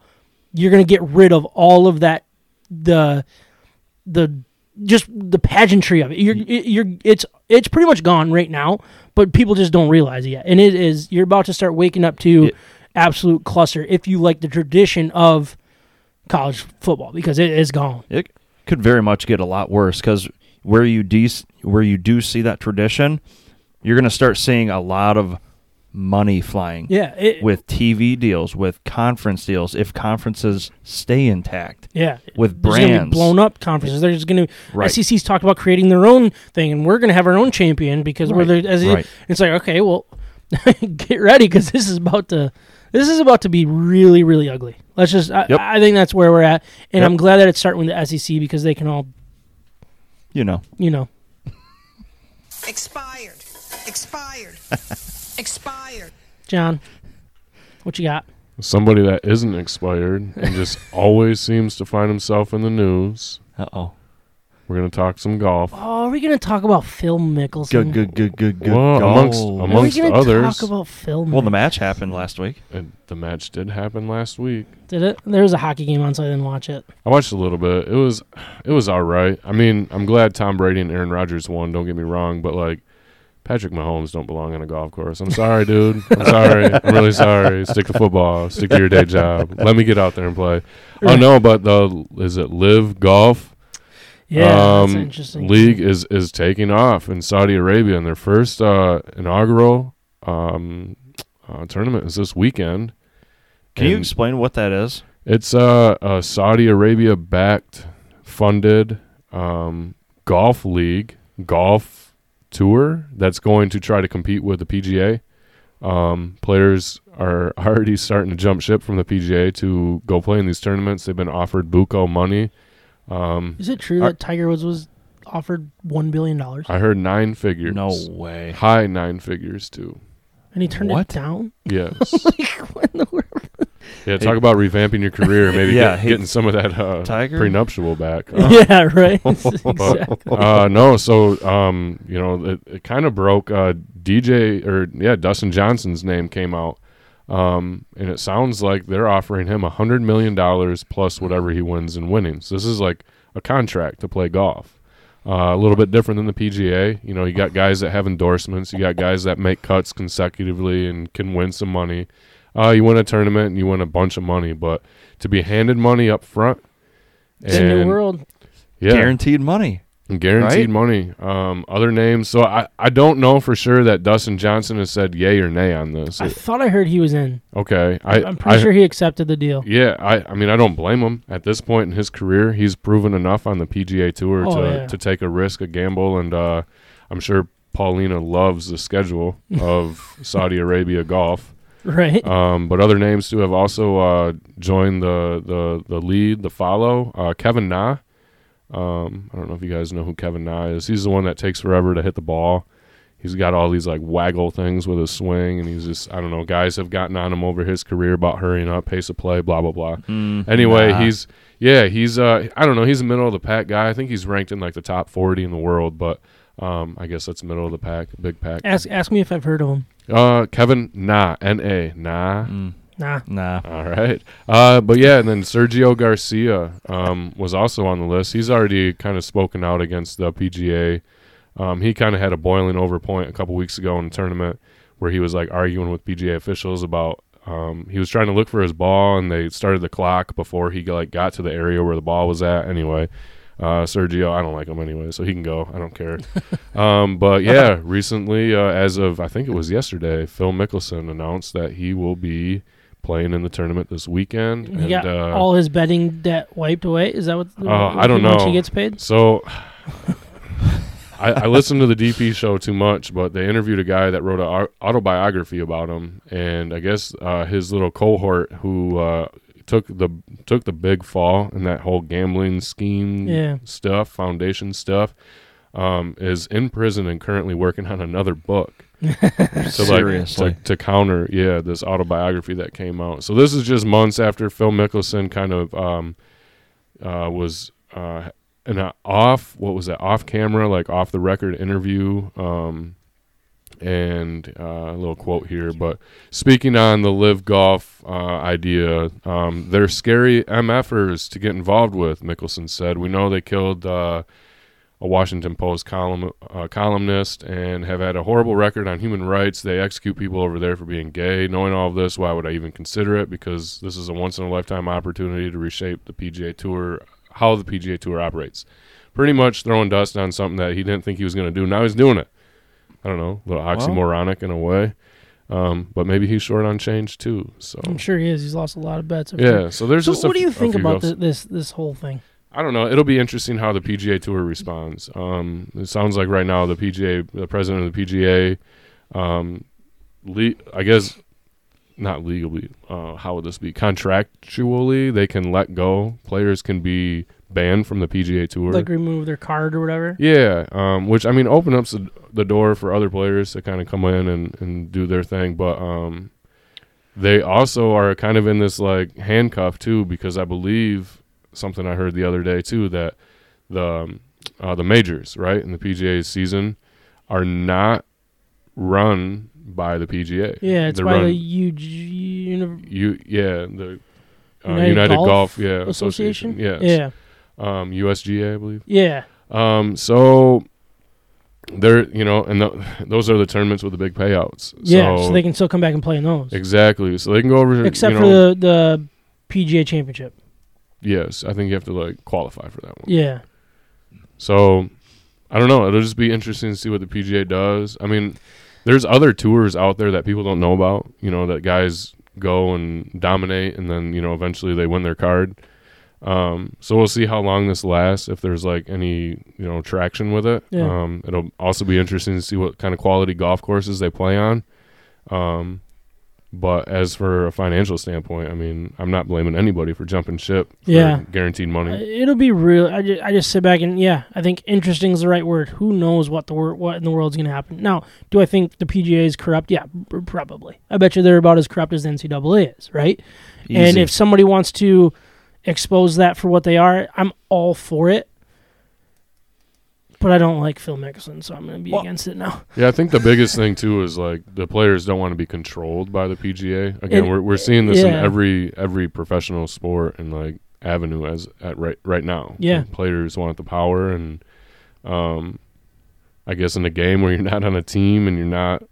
You're gonna get rid of all of that. The the just the pageantry of it. You're you're it's it's pretty much gone right now, but people just don't realize it yet. And it is you're about to start waking up to absolute cluster if you like the tradition of college football because it is gone. It, could very much get a lot worse because where you de- where you do see that tradition, you're going to start seeing a lot of money flying Yeah, it, with TV deals, with conference deals, if conferences stay intact. yeah. with brands. blown up conferences. They're just going to Right. SEC's talked about creating their own thing, and we're going to have our own champion because we're Right. the. As Right. It's like okay, well, get ready because this is about to. This is about to be really, really ugly. Let's just. I, Yep. I think that's where we're at, and Yep. I'm glad that it's starting with the SEC because they can all, You know, you know, Expired. Expired. Expired. John, what you got? Somebody that isn't expired and just always seems to find himself in the news. uh oh, We're gonna talk some golf. Oh, are we going to talk about Phil Mickelson? good, good, good, good, good. Well, amongst- goal. Are we amongst gonna others- talk about Phil? well, the match happened last week. And the match did happen last week. did it? There was a hockey game on, so I didn't watch it. I watched a little bit. It was, it was all right. I mean, I'm glad Tom Brady and Aaron Rodgers won. Don't get me wrong, but like, Patrick Mahomes don't belong on a golf course. I'm sorry, dude. I'm sorry. I'm really sorry. Stick to football. Stick to your day job. Let me get out there and play. Oh no, but the is it Live Golf? Yeah, that's um, interesting. league is is taking off in Saudi Arabia, and their first uh, inaugural um, uh, tournament is this weekend. Can you explain what that is? It's uh, a Saudi Arabia backed, funded um, golf league, golf tour that's going to try to compete with the PGA. Um, players are already starting to jump ship from the PGA to go play in these tournaments. They've been offered buco money. Um, Is it true I- that Tiger Woods was offered one billion dollars I heard nine figures. No way. high nine figures too. and he turned What? it down? Yes. like, what in the world? yeah. Talk about revamping your career. Maybe Yeah, get- hey, getting some of that uh, Tiger? prenuptial back. yeah, right. exactly. uh, no, so um, you know, it, it kind of broke. Uh, DJ or yeah, Dustin Johnson's name came out, um, and it sounds like they're offering him a hundred million dollars plus whatever he wins in winnings. This is like a contract to play golf. Uh, a little bit different than the PGA. You know, you got guys that have endorsements. You got guys that make cuts consecutively and can win some money. Uh, you win a tournament and you win a bunch of money, but to be handed money up front, It's a new world. yeah, Guaranteed money. Guaranteed Right? money. Um, other names. So I, I don't know for sure that Dustin Johnson has said yay or nay on this. I thought I heard he was in. okay. I, I'm pretty I- sure he accepted the deal. Yeah, I, I mean I don't blame him. At this point in his career, he's proven enough on the PGA tour Oh, to, yeah. to take a risk, a gamble, and uh, I'm sure Paulina loves the schedule of Saudi Arabia golf. Right. Um, but other names too have also uh, joined the, the the lead, the follow. Uh, Kevin Na. Um, I don't know if you guys know who Kevin Na is. He's the one that takes forever to hit the ball. He's got all these like waggle things with his swing, and he's just I don't know. Guys have gotten on him over his career about hurrying up, pace of play, blah blah blah. Mm, Anyway, nah. he's yeah, he's uh I don't know, he's a middle of the pack guy. I think he's ranked in like the top 40 in the world, but um I guess that's middle of the pack, big pack. ask ask me if I've heard of him. Uh Kevin Na, N A, Nah. Mm, Nah. nah. All right. Uh, but yeah, and then Sergio Garcia um, was also on the list. He's already kind of spoken out against the PGA. Um, he kind of had a boiling over point a couple weeks ago in a tournament where he was like arguing with PGA officials about. Um, he was trying to look for his ball, and they started the clock before he like got to the area where the ball was at. Anyway, uh, Sergio, I don't like him anyway, so he can go. I don't care. um, but yeah, recently, uh, as of I think it was yesterday, Phil Mickelson announced that he will be playing in the tournament this weekend. And, got uh, all his betting debt wiped away. Is that what? Uh, I don't know. he gets paid. So I, I listened to the DP show too much, but they interviewed a guy that wrote an autobiography about him, and I guess uh, his little cohort who uh, took the took the big fall in that whole gambling scheme Yeah. stuff, foundation stuff, um, is in prison and currently working on another book. So Seriously. like to, to counter, yeah, this autobiography that came out. So this is just months after Phil Mickelson kind of um, uh, was uh, in a off what was that off camera like off the record interview. Um, and uh, a little quote here, but speaking on the live golf uh, idea, um, they're scary MFers to get involved with. Mickelson said, "We know they killed." A Washington Post column uh, columnist and have had a horrible record on human rights. They execute people over there for being gay. Knowing all of this, why would I even consider it? Because this is a once in a lifetime opportunity to reshape the PGA Tour how the PGA Tour operates. Pretty much throwing dust on something that he didn't think he was going to do. Now he's doing it. I don't know, a little oxymoronic in a way. Um, but maybe he's short on change too. So I'm sure he is. He's lost a lot of bets. I've yeah, heard. so there's So just a what do you think about goals. th- this this whole thing? I don't know. It'll be interesting how the PGA Tour responds. Um, it sounds like right now the PGA, the president of the PGA, um, le- I guess not legally. Uh, how would this be? Contractually, they can let go. Players can be banned from the PGA Tour. Like remove their card or whatever. Yeah, um, which I mean, open up the, the door for other players to kind of come in and, and do their thing. But um, they also are kind of in this like handcuff too, because I believe something I heard the other day too that the um, uh, the majors right in the PGA season are not run by the PGA. Yeah, it's They're by run- the UG, uni- you yeah the uh, United United, Golf Golf, yeah Association. Yes. Yeah, Um, USGA, I believe. yeah. Um, so there, you know, and th those are the tournaments with the big payouts. Yeah, so, so they can still come back and play in those. exactly. So they can go over, Except you for the the PGA Championship. Yes. I think you have to like qualify for that one. Yeah. So I don't know. It'll just be interesting to see what the PGA does. I mean, there's other tours out there that people don't know about. You know, that guys go and dominate, and then you know eventually they win their card. Um, so we'll see how long this lasts. If there's like any you know traction with it. Yeah. Um, it'll also be interesting to see what kind of quality golf courses they play on. Um, but as for a financial standpoint, I mean, I'm not blaming anybody for jumping ship. For Yeah. guaranteed money. Uh, It'll be real. I just, I just sit back and yeah, I think interesting is the right word. Who knows what the wor- what in the world's going to happen? Now, do I think the PGA is corrupt? Yeah, p- probably. I bet you they're about as corrupt as the NCAA is, right? Easy. And if somebody wants to expose that for what they are, I'm all for it. But I don't like Phil Mickelson, so I'm going to be Well- against it now. Yeah, I think the biggest thing too is like the players don't want to be controlled by the PGA. Again, It- we're we're seeing this in every every professional sport and like avenue as at right right now. Yeah. The players want the power and um I guess in a game where you're not on a team and you're not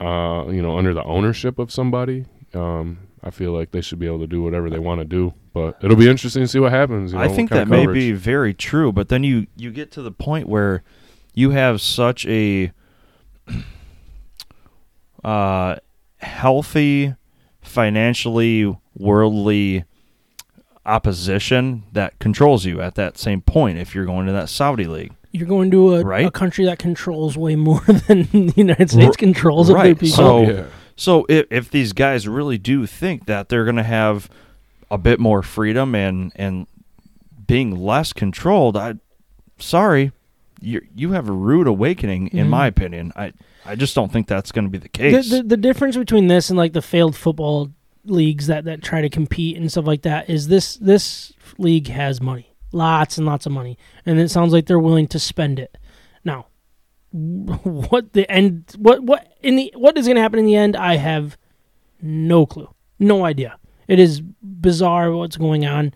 uh you know under the ownership of somebody, um I feel like they should be able to do whatever they want to do. But it'll be interesting to see what happens. You know, I think that may be very true, but then you you get to the point where you have such a uh, healthy, financially worldly opposition that controls you at that same point. If you're going to that Saudi league, You're going to a, a Right. country that controls way more than the United States controls of right. their people. So- yeah. So if, if these guys really do think that they're going to have a bit more freedom and and being less controlled, I sorry, you you have a rude awakening in Mhm. my opinion. I I just don't think that's going to be the the, case. the, the difference between this and like the failed football leagues that, that try to compete and stuff like that is this this league has money lots and lots of money and it sounds like they're willing to spend it what the end what what in the what is going to happen in the end i have no clue. No idea. It is bizarre what's going on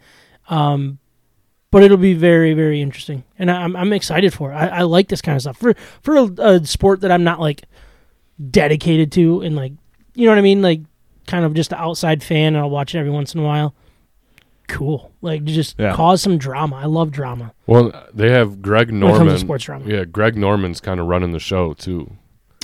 um but it'll be very very interesting. And I, I'm, I'm excited for it. I, I like this kind of stuff. For for a, a sport that i'm not like dedicated to and like you know what I mean? Like kind of just an outside fan and I'll watch it every once in a while cool like just Yeah. cause some drama I love drama Well, they have Greg when it comes to Norman. sports drama Yeah, Greg Norman's kind of running the show too.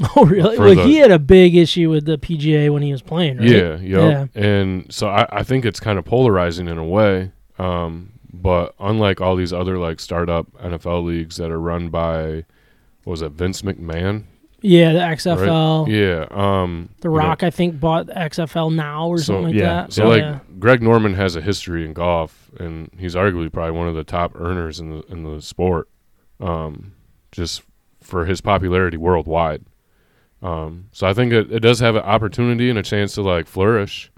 oh really well the- he had a big issue with the PGA when he was playing right? Yeah, yep. Yeah. And so I, I think it's kind of polarizing in a way. Um, but unlike all these other like startup NFL leagues that are run by what was it Vince McMahon? Yeah the right? XFL Yeah. Um, the you know, Rock I think bought XFL now or So- something like yeah. that So like yeah. Greg Norman has a history in golf, and he's arguably probably one of the top earners in the in the sport, um, just for his popularity worldwide. Um, so I think it, it does have an opportunity and a chance to like flourish.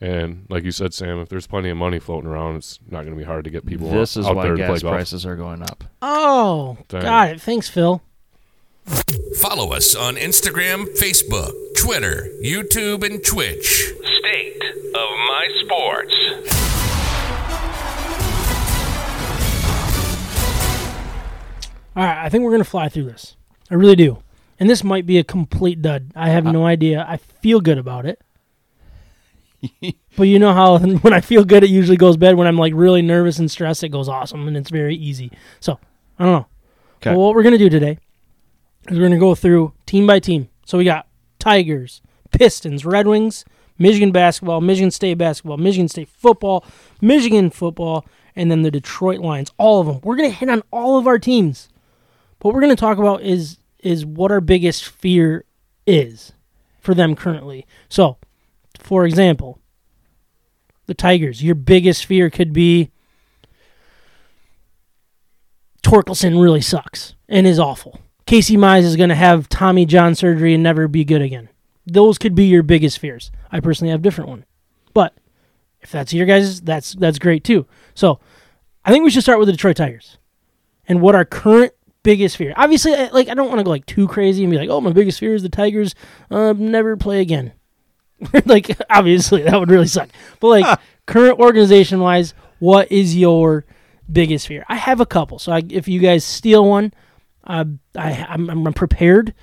And like you said, Sam, if there's plenty of money floating around, it's not going to be hard to get people this out, is out why there gas prices are going up. oh Dang. got it thanks Phil Follow us on Instagram, Facebook, Twitter, YouTube, and Twitch. State of My Sports. All right, I think we're gonna fly through this. I really do, and this might be a complete dud. I have no idea. I feel good about it. but you know how when I feel good, it usually goes bad. When I'm like really nervous and stressed, it goes awesome, and it's very easy. So I don't know. Okay. Well, what we're gonna do today we're gonna go through team by team. So we got Tigers, Pistons, Red Wings, Michigan basketball, Michigan State basketball, Michigan State football, Michigan football, and then the Detroit Lions. All of them. We're gonna hit on all of our teams. What we're gonna talk about is is what our biggest fear is for them currently. So, for example, the Tigers, your biggest fear could be Torkelson really sucks and is awful. Casey Mize is going to have Tommy John surgery and never be good again. Those could be your biggest fears. I personally have a different one. But if that's your guys, that's that's great too. So, I think we should start with the Detroit Tigers and what our current biggest fear. Obviously, like I don't want to go like too crazy and be like, "Oh, my biggest fear is the Tigers uh, never play again." like obviously that would really suck. But like current organization wise, what is your biggest fear? I have a couple. So I, if you guys steal one, uh, I I'm, I'm prepared.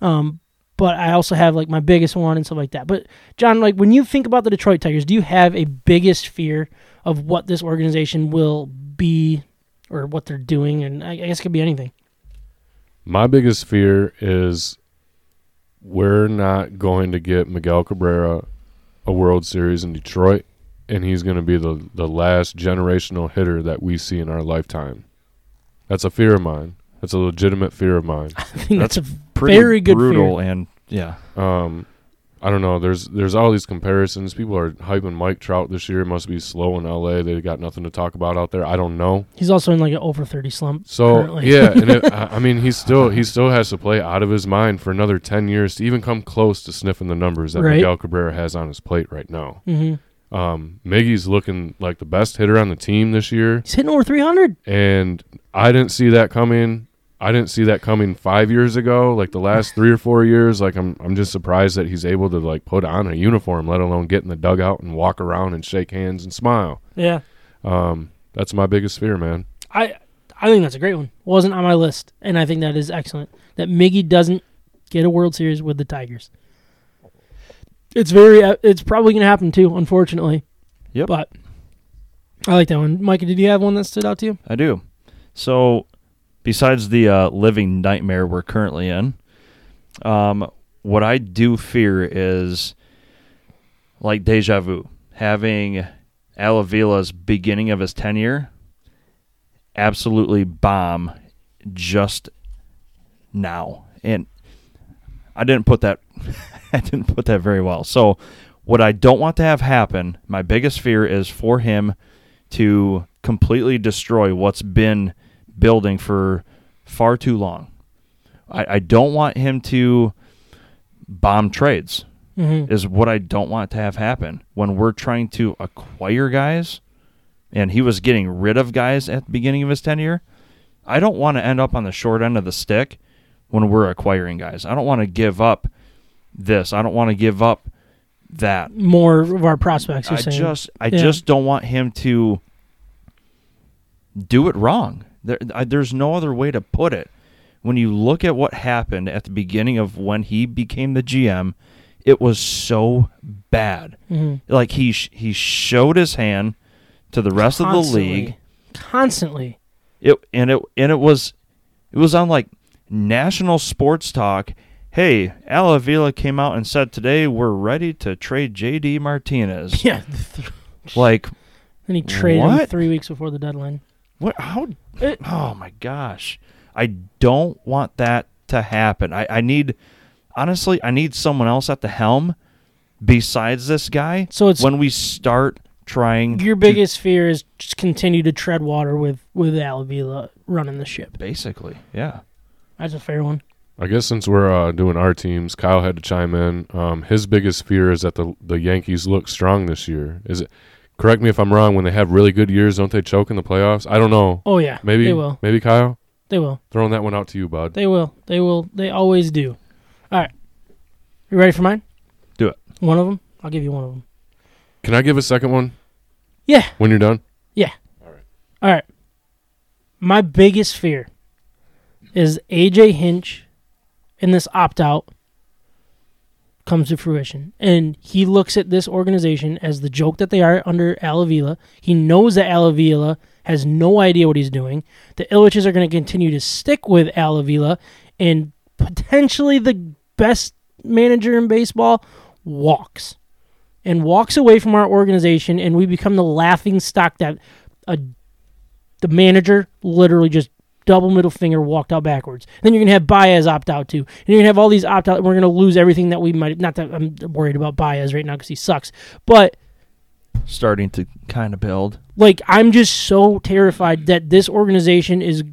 Um, but I also have like my biggest one and stuff like that. But John, like when you think about the Detroit Tigers, do you have a biggest fear of what this organization will be or what they're doing? And I, I guess it could be anything. My biggest fear is we're not going to get Miguel Cabrera a World Series in Detroit, and he's going to be the, the last generational hitter that we see in our lifetime. That's a fear of mine. That's a legitimate fear of mine. I think that's, a Pretty very good brutal fear. and yeah. Um, I don't know. There's there's all these comparisons. People are hyping Mike Trout this year. It must be slow in L.A. They got nothing to talk about out there. I don't know. He's also in like an over thirty slump. So currently. yeah, and it, I I mean, he still he still has to play out of his mind for another ten years to even come close to sniffing the numbers that Right. Miguel Cabrera has on his plate right now. Mm-hmm. Um, Miggy's looking like the best hitter on the team this year, He's hitting over three hundred. and I didn't see that coming. I didn't see that coming five years ago. Like the last three or four years, like I'm I'm just surprised that he's able to like put on a uniform, let alone get in the dugout and walk around and shake hands and smile. Yeah, Um, that's my biggest fear, man. I I think that's a great one. Wasn't on my list, and I think that is excellent. That Miggy doesn't get a World Series with the Tigers. It's very. uh, It's probably going to happen too. Unfortunately. Yep. But I like that one. Micah, did you have one that stood out to you? I do. So, besides the uh, living nightmare we're currently in, um, what I do fear is like deja vu. Having Al Avila's beginning of his tenure absolutely bomb just now. And I didn't put that I didn't put that very well. So what I don't want to have happen, my biggest fear is for him to completely destroy what's been building for far too long. I, I don't want him to bomb trades Mm-hmm. is what I don't want to have happen when we're trying to acquire guys and he was getting rid of guys at the beginning of his tenure. I don't want to end up on the short end of the stick when we're acquiring guys. I don't want to give up this. I don't want to give up that. More of our prospects. You're I saying. just I Yeah. just don't want him to do it wrong. There, I, there's no other way to put it. When you look at what happened at the beginning of when he became the GM, it was so bad. Mhm. Like he sh- he showed his hand to the rest of the league. Constantly. It and it and it was it was on like national sports talk. Hey, Al Avila came out and said today we're ready to trade JD Martinez. Yeah. Like Then he traded him three weeks before the deadline. What how It- Oh my gosh. I don't want that to happen. I, I need honestly I need someone else at the helm besides this guy. So it's when we start trying your to- biggest fear is just continue to tread water with with Al Avila running the ship. basically, yeah. That's a fair one. I guess since we're uh, doing our teams, Kyle had to chime in. Um, his biggest fear is that the the Yankees look strong this year. Is it? Correct me if I'm wrong. When they have really good years, don't they choke in the playoffs? I don't know. Oh yeah, Maybe. they will. Maybe Kyle. They will. Throwing that one out to you, bud. They will. They will. They always do. All right. You ready for mine? Do it. One of them. I'll give you one of them. Can I give a second one Yeah. when you're done? Yeah. All right. All right. My biggest fear is AJ Hinch in this opt out comes to fruition. And he looks at this organization as the joke that they are under Al Avila. He knows that Al Avila has no idea what he's doing. The Ilitches are going to continue to stick with Al Avila, and potentially the best manager in baseball walks and walks away from our organization, and we become the laughing stock that a, the manager literally just double middle finger walked out backwards. then you're gonna have Baez opt out too, and you're gonna have all these opt out. We're gonna lose everything that we might. Not that I'm worried about Baez right now because he sucks, but Starting to kind of build. like I'm just so terrified that this organization is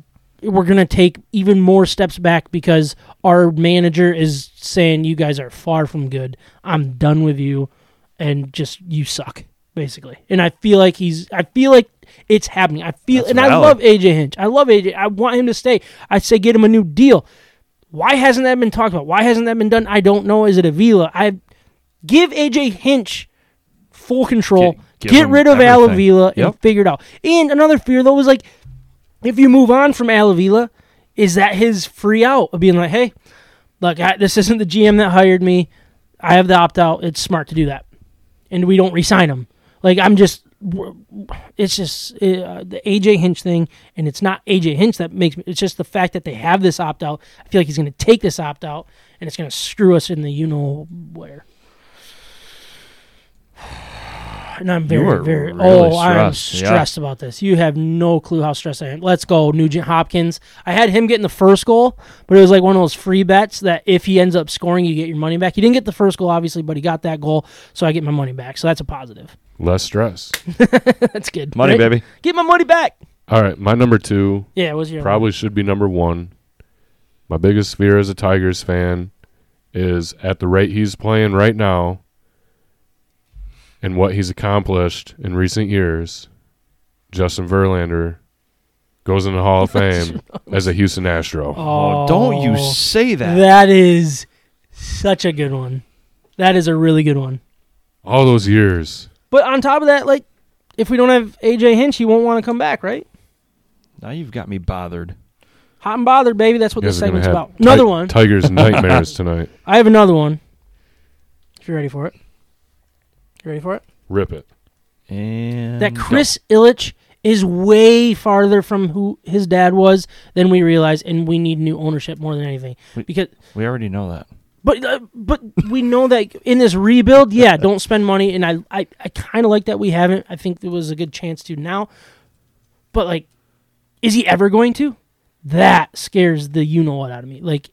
we're going to take even more steps back because our manager is saying you guys are far from good. I'm done with you and just you suck basically. And I feel like he's I feel like it's happening. I feel That's and I love AJ Hinch. I love AJ. I want him to stay. I say get him a new deal. Why hasn't that been talked about? Why hasn't that been done? I don't know. Is it Avila? I give AJ Hinch full control. Give Get rid of everything. Al Avila and figure it out. And another fear though was like, if you move on from Al Avila, is that his free out of being like, hey, look, I, this isn't the GM that hired me. I have the opt out. It's smart to do that, and we don't resign him. Like I'm just, it's just uh, the AJ Hinch thing, and it's not AJ Hinch that makes me. It's just the fact that they have this opt out. I feel like he's going to take this opt out, and it's going to screw us in the you know where. And I'm very, very. really oh, I'm stressed, yeah. stressed about this. You have no clue how stressed I am. Let's go, Nugent Hopkins. I had him getting the first goal, but it was like one of those free bets that if he ends up scoring, you get your money back. He didn't get the first goal, obviously, but he got that goal, so I get my money back. So that's a positive. Less stress. that's good. Money, right? baby. Get my money back. All right, my number two Yeah, was your probably should be number one. My biggest fear as a Tigers fan is at the rate he's playing right now and what he's accomplished in recent years, Justin Verlander goes in the Hall of Fame as a Houston Astro. Oh, oh, don't you say that. That is such a good one. That is a really good one. All those years. But on top of that, like, if we don't have AJ Hinch, he won't want to come back, right? Now you've got me bothered. Hot and bothered, baby. That's what You this guys are gonna segment's have about. Another Ti- one. Tigers nightmares tonight. I have another one. If you're ready for it. You ready for it? Rip it. And that Chris Ilitch is way farther from who his dad was than we realize, and we need new ownership more than anything. We- Because, we already know that. But uh, but we know that in this rebuild, yeah, don't spend money, and I I, I kind of like that we haven't. I think there was a good chance to now, but like, is he ever going to? That scares the you know what out of me. Like,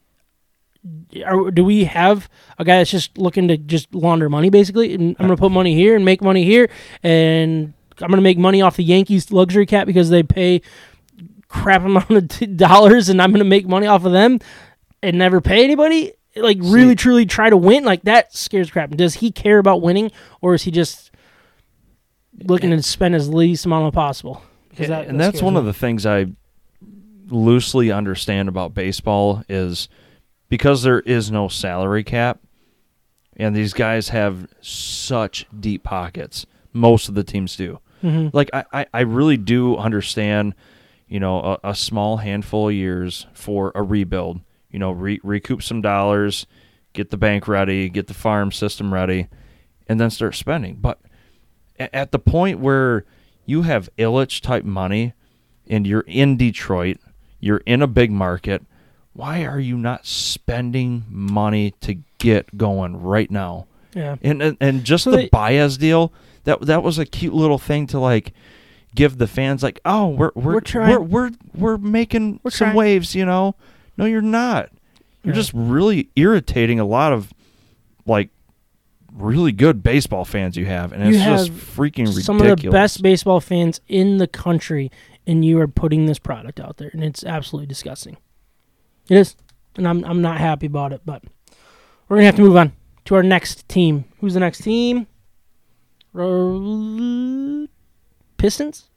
are, do we have a guy that's just looking to just launder money basically? And I'm going to put money here and make money here, and I'm going to make money off the Yankees luxury cap because they pay crap amount of dollars, and I'm going to make money off of them and never pay anybody. Like really, truly try to win. Like that scares crap. Does he care about winning, or is he just looking to spend as least amount as possible? That- and that that's one me. of the things I loosely understand about baseball is because there is no salary cap and these guys have such deep pockets. Most of the teams do. Mhm. Like I, I, I really do understand, you know, a, a small handful of years for a rebuild. You know, re- recoup some dollars, get the bank ready, get the farm system ready, and then start spending. But at the point where you have Ilitch type money and you're in Detroit, you're in a big market, why are you not spending money to get going right now? Yeah. And and, and just So the they- Baez deal, that that was a cute little thing to like give the fans like, "Oh, we're we're We're we're we're, we're, making We're some trying. waves, you know." No, you're not. You're Yeah. just really irritating a lot of like really good baseball fans you have, and it's just have freaking ridiculous. some of the best baseball fans in the country, and you are putting this product out there, and it's absolutely disgusting. It is, and I'm I'm not happy about it. But we're gonna have to move on to our next team. Who's the next team? Pistons.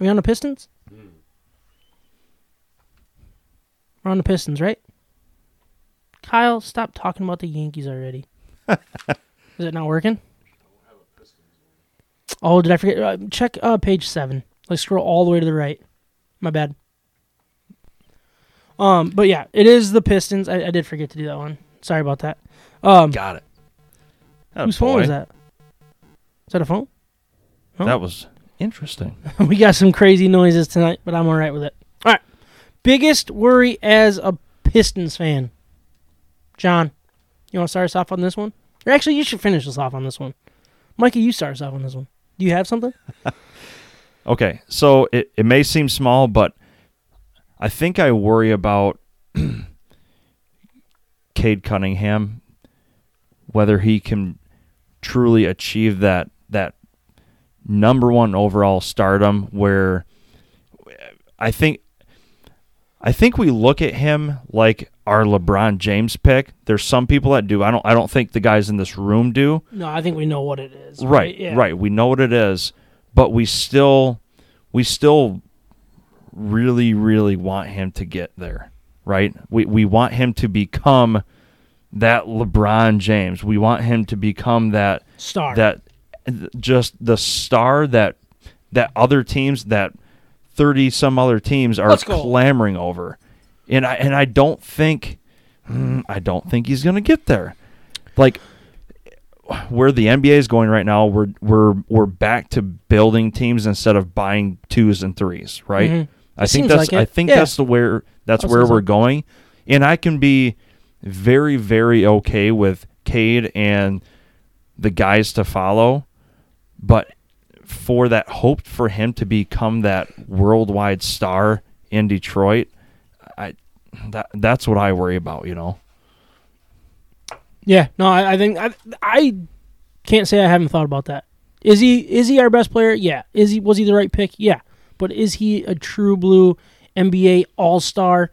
Are we on the Pistons? We're on the Pistons, right? Kyle, stop talking about the Yankees already. Is it not working? Oh, did I forget? Uh, check uh, page seven. Like scroll all the way to the right. My bad. Um, but yeah, it is the Pistons. I, I did forget to do that one. Sorry about that. Um, Got it. That Whose phone is boy. that? Is that a phone? That was interesting. we got some crazy noises tonight, but I'm all right with it. Biggest worry as a Pistons fan. John, you want to start us off on this one? Or actually, you should finish us off on this one. Mikey, you start us off on this one. Do you have something? Okay, so it, it may seem small, but I think I worry about Cade Cunningham, whether he can truly achieve that that number one overall stardom where I think I think we look at him like our LeBron James pick. There's some people that do. I don't I don't think the guys in this room do. No, I think we know what it is. Right, Yeah. right. We know what it is, but we still we still really really want him to get there, right? We we want him to become that LeBron James. We want him to become that Star. that just the star that that other teams that 30 some other teams are clamoring over. And I and I don't think mm, I don't think he's going to get there. Like where the NBA is going right now, we're we're we're back to building teams instead of buying twos and threes, right? Mhm. I think seems that's like it. I think that's the where that's where we're going, and I can be very very okay with Cade and the guys to follow, but for that hope for him to become that worldwide star in Detroit, I that that's what I worry about, you know. Yeah, no, I, I think I, I can't say I haven't thought about that. Is he is he our best player? Yeah. Is he was he the right pick? Yeah. But is he a true blue NBA All Star,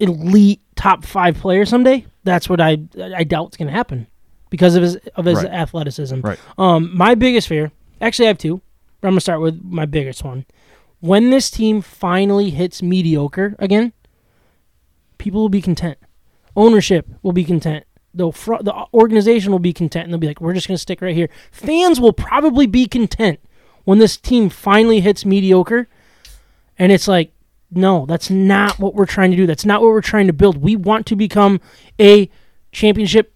elite top five player someday? That's what I I doubt it's gonna happen because of his of his Right. athleticism. Right. Um, my biggest fear, actually, I have two, but I'm gonna start with my biggest one. When this team finally hits mediocre again, people will be content. Ownership will be content. The fr- the organization will be content, and they'll be like, "We're just gonna stick right here." Fans will probably be content when this team finally hits mediocre, and it's like, no, that's not what we're trying to do. That's not what we're trying to build. We want to become a championship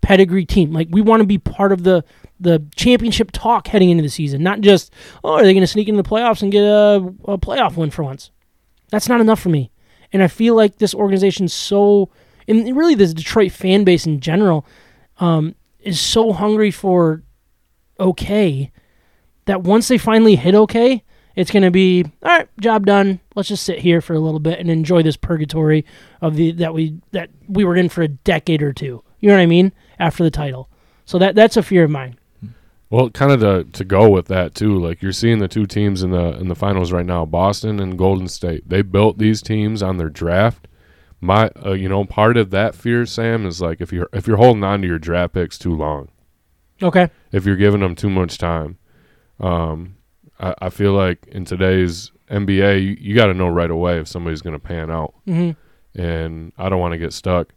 pedigree team. Like we want to be part of the the championship talk heading into the season, not just oh, are they going to sneak into the playoffs and get a, a playoff win for once? That's not enough for me. And I feel like this organization's so, and really this Detroit fan base in general, um, is so hungry for okay that once they finally hit okay, it's going to be all right, job done. Let's just sit here for a little bit and enjoy this purgatory of the that we that we were in for a decade or two. You know what I mean? After the title, so that that's a fear of mine. Well, kind of to to go with that too. Like you're seeing the two teams in the in the finals right now, Boston and Golden State. They built these teams on their draft. My, uh, you know, part of that fear, Sam, is like if you're if you're holding on to your draft picks too long, Okay. if you're giving them too much time. Um, I, I feel like in today's NBA, you, you got to know right away if somebody's going to pan out, hmm and I don't want to get stuck.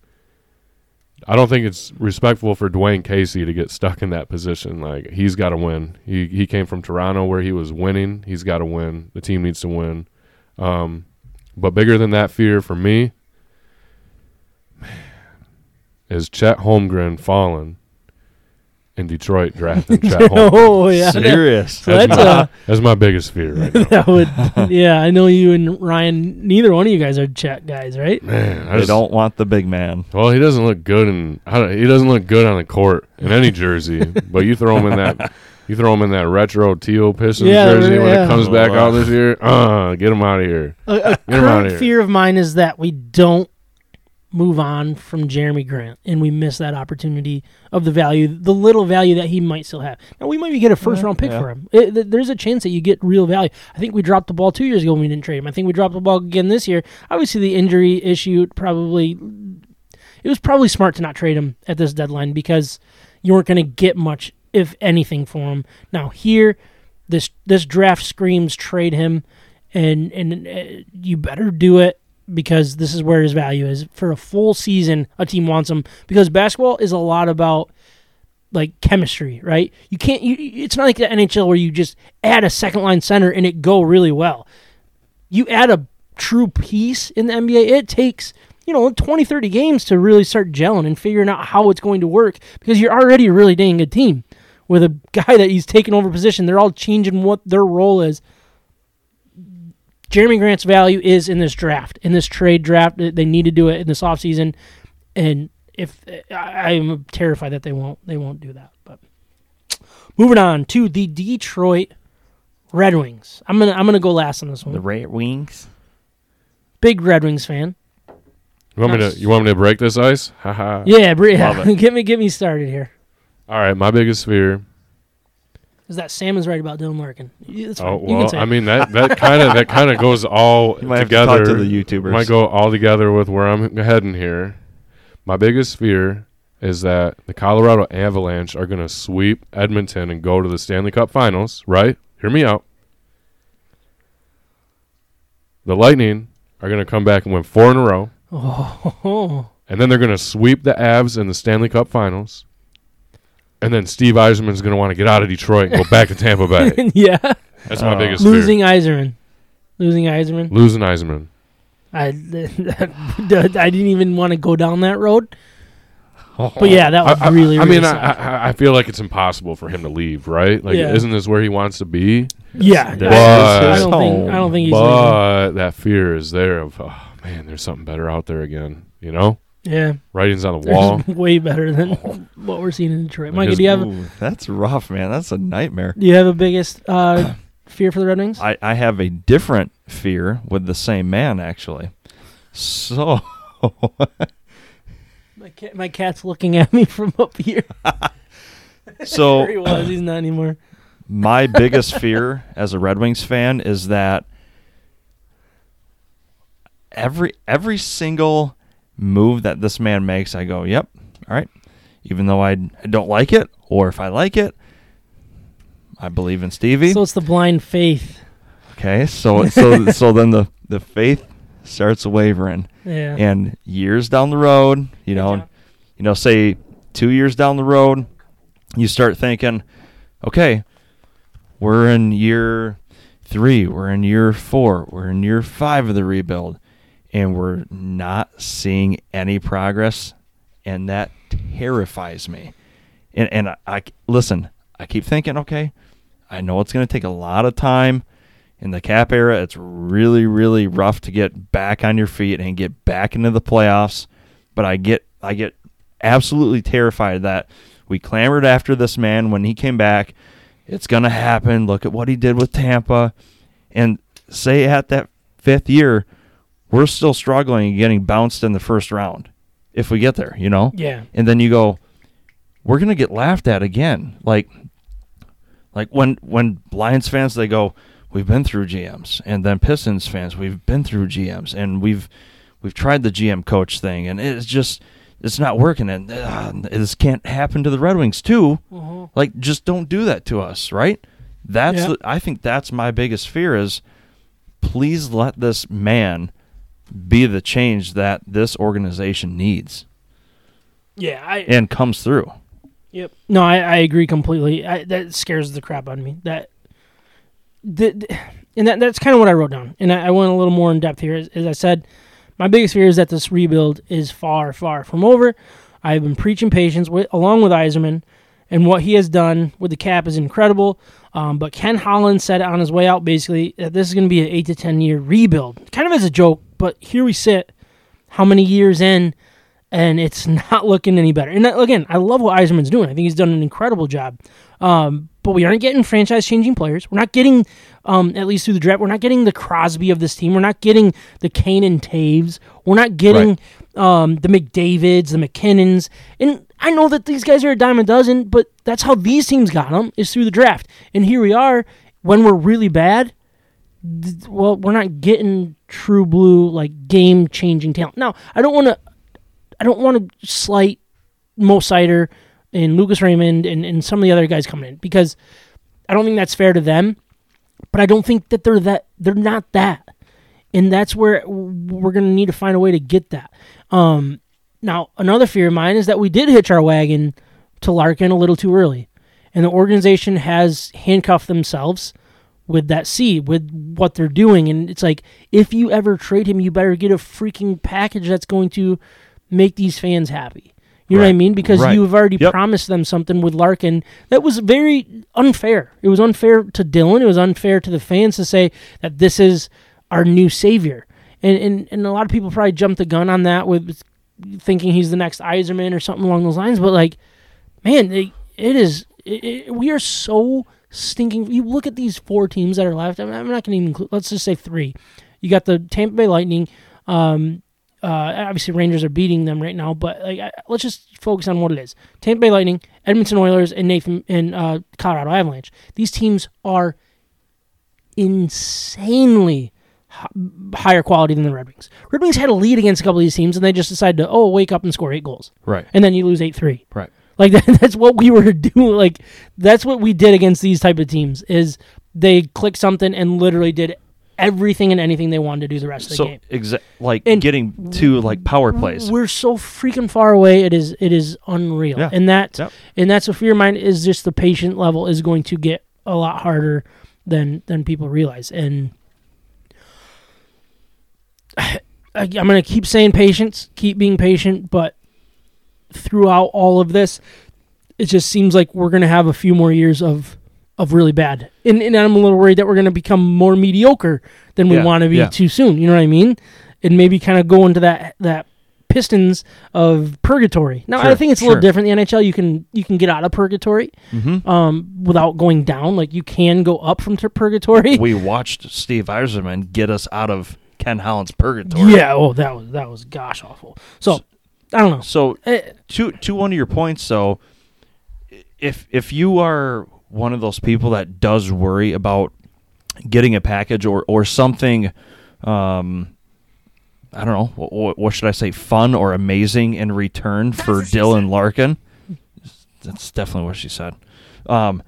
I don't think it's respectful for Dwane Casey to get stuck in that position. Like he's got to win. He he came from Toronto where he was winning. He's got to win. The team needs to win. Um, but bigger than that fear for me is Chet Holmgren falling in Detroit drafting Chet Holmgren. oh yeah. Serious. So that's my, a that's my biggest fear right now. that would yeah. I know you and Ryan. Neither one of you guys are Chet guys, right? Man, I They just, don't want the big man. Well, he doesn't look good in I don't, he doesn't look good on the court in any jersey. but you throw him in that you throw him in that retro teal Pistons Yeah, jersey when yeah. it comes back out this year. Uh, get him out of here. A, a him outta current here. fear of mine is that we don't move on from Jerami Grant and we miss that opportunity of the value, the little value that he might still have. Now we might get a first round pick yeah. for him. It, th- there's a chance that you get real value. I think we dropped the ball two years ago when we didn't trade him. I think we dropped the ball again this year. Obviously, the injury issue probably it was probably smart to not trade him at this deadline because you weren't going to get much, if anything, for him. Now here, this this draft screams trade him, and and uh, you better do it because this is where his value is for a full season. A team wants him because basketball is a lot about like chemistry, right? You can't. You, it's not like the NHL where you just add a second line center and it go really well. You add a true piece in the NBA. It takes you know 20, 30 games to really start gelling and figuring out how it's going to work because you're already a really dang good team with a guy that he's taken over position. They're all changing what their role is. Jerami Grant's value is in this draft, in this trade draft. They need to do it in this offseason. And if I, I'm terrified that they won't, they won't do that. But moving on to the Detroit Red Wings. I'm gonna I'm gonna go last on this one. The Red Wings. Big Red Wings fan. You want me to? You want me to break this ice? Haha. Yeah, Bri- Love it. get me get me started here. All right. My biggest fear. Is that Sam is right about Dylan Larkin? That's fine. Oh you can well, say I mean that that kind of that kind of goes all You might have to together. talk to the YouTubers. Might go all together with where I'm heading here. My biggest fear is that the Colorado Avalanche are going to sweep Edmonton and go to the Stanley Cup Finals. Right? Hear me out. The Lightning are going to come back and win four in a row, Oh, and then they're going to sweep the Avs in the Stanley Cup Finals. And then Steve Yzerman's going to want to get out of Detroit and go back to Tampa Bay. yeah. That's my Oh. biggest Losing fear. Yzerman. Losing Yzerman. Losing Yzerman. I, I didn't even want to go down that road. But yeah, that would I, I- really, I, really mean, suck. I, I, I feel like it's impossible for him to leave, right? Like, Yeah. isn't this where he wants to be? yeah, That I, I don't think I don't think he's leaving. But that fear is there of, oh man, there's something better out there again. You know, Yeah, writings on the wall. way better than what we're seeing in Detroit. Mike, do you have Ooh, that's rough, man. That's a nightmare. do you have a biggest uh, fear for the Red Wings? I, I have a different fear with the same man, actually. So, My cat, my cat's looking at me from up here. so There he was. He's not anymore. my biggest fear as a Red Wings fan is that every every single move that this man makes, I go, "Yep, all right." Even though I, I don't like it, or if I like it, I believe in Stevie. So it's the blind faith. okay, so so so then the the faith starts wavering, Yeah. and years down the road, you know, job. you know, say two years down the road, you start thinking, okay, we're in year three, we're in year four, we're in year five of the rebuild, and we're not seeing any progress, and that terrifies me. And and I, I listen, I keep thinking, okay, I know it's going to take a lot of time. In the cap era, it's really, really rough to get back on your feet and get back into the playoffs. But I get, I get absolutely terrified that we clamored after this man when he came back. It's going to happen. Look at what he did with Tampa. And say at that fifth year, we're still struggling and getting bounced in the first round if we get there, you know? Yeah. And then you go, we're going to get laughed at again. Like, like when when Lions fans they go, we've been through GMs, and then Pistons fans, we've been through GMs, and we've we've tried the GM coach thing, and it's just it's not working, and uh, this can't happen to the Red Wings too. Uh-huh. Like, just don't do that to us, right? That's Yeah. the, I think that's my biggest fear is, please let this man be the change that this organization needs Yeah. I, and comes through. Yep. No, I, I agree completely. I, that scares the crap out of me. That, the, and that that's kind of what I wrote down. And I, I went a little more in depth here. As, as I said, my biggest fear is that this rebuild is far, far from over. I've been preaching patience with, along with Yzerman, and what he has done with the cap is incredible. Um, but Ken Holland said on his way out, basically, that this is going to be an eight to ten year rebuild, kind of as a joke. But here we sit, how many years in, and it's not looking any better. And again, I love what Yzerman's doing. I think he's done an incredible job. Um, but we aren't getting franchise changing players. We're not getting, um, at least through the draft, we're not getting the Crosby of this team. We're not getting the Kane and Toews. We're not getting um, the McDavids, the MacKinnons. And I know that these guys are a dime a dozen, but that's how these teams got them is through the draft. And here we are when we're really bad. th- Well, we're not getting true blue like game changing talent. Now, I don't want to I don't want to slight Mo Seider and Lucas Raymond and, and some of the other guys coming in because I don't think that's fair to them. But I don't think that they're that they're not that, and that's where we're gonna need to find a way to get that. Um, now another fear of mine is that we did hitch our wagon to Larkin a little too early, and the organization has handcuffed themselves with that seed, with what they're doing. And it's like, if you ever trade him, you better get a freaking package that's going to make these fans happy. You know what I mean? Because Right. you've already Yep. promised them something with Larkin that was very unfair. It was unfair to Dylan. It was unfair to the fans to say that this is our new savior. And and, and a lot of people probably jumped the gun on that with thinking he's the next Yzerman or something along those lines. But like, man, it, it is. It, it- we are so stinking. You look at these four teams that are left. I'm, I'm not going to even include. Let's just say three. You got the Tampa Bay Lightning. Um, uh, obviously, Rangers are beating them right now, but like, I, let's just focus on what it is: Tampa Bay Lightning, Edmonton Oilers, and Nathan and uh, Colorado Avalanche. These teams are insanely hi- higher quality than the Red Wings. Red Wings had a lead against a couple of these teams, and they just decided to oh wake up and score eight goals, Right. and then you lose eight three. Right. Like that, that's what we were doing. Like that's what we did against these type of teams. Is they clicked something and literally did everything and anything they wanted to do the rest of the So game. exa- like And- getting to like power plays. We're so freaking far away. It is it is unreal. Yeah. And that Yep. and that's what fear mind is just the patient level is going to get a lot harder than than people realize. And I, I'm going to keep saying patience, keep being patient, but throughout all of this, it just seems like we're going to have a few more years of of really bad. And, and I'm a little worried that we're going to become more mediocre than we Yeah, want to be yeah. too soon. You know what I mean? And maybe kind of go into that that Pistons of purgatory. Now I think it's a little different. In the NHL, you can you can get out of purgatory Mhm. um, without going down. Like you can go up from ter- purgatory. we watched Steve Yzerman get us out of Ken Holland's purgatory. yeah. Oh, that was that was gosh awful. So I don't know. So Eh, to to one of your points though, if if you are one of those people that does worry about getting a package or or something, um, I don't know, what, what should I say, fun or amazing in return for what she Dylan Larkin. That's definitely what she said. Um,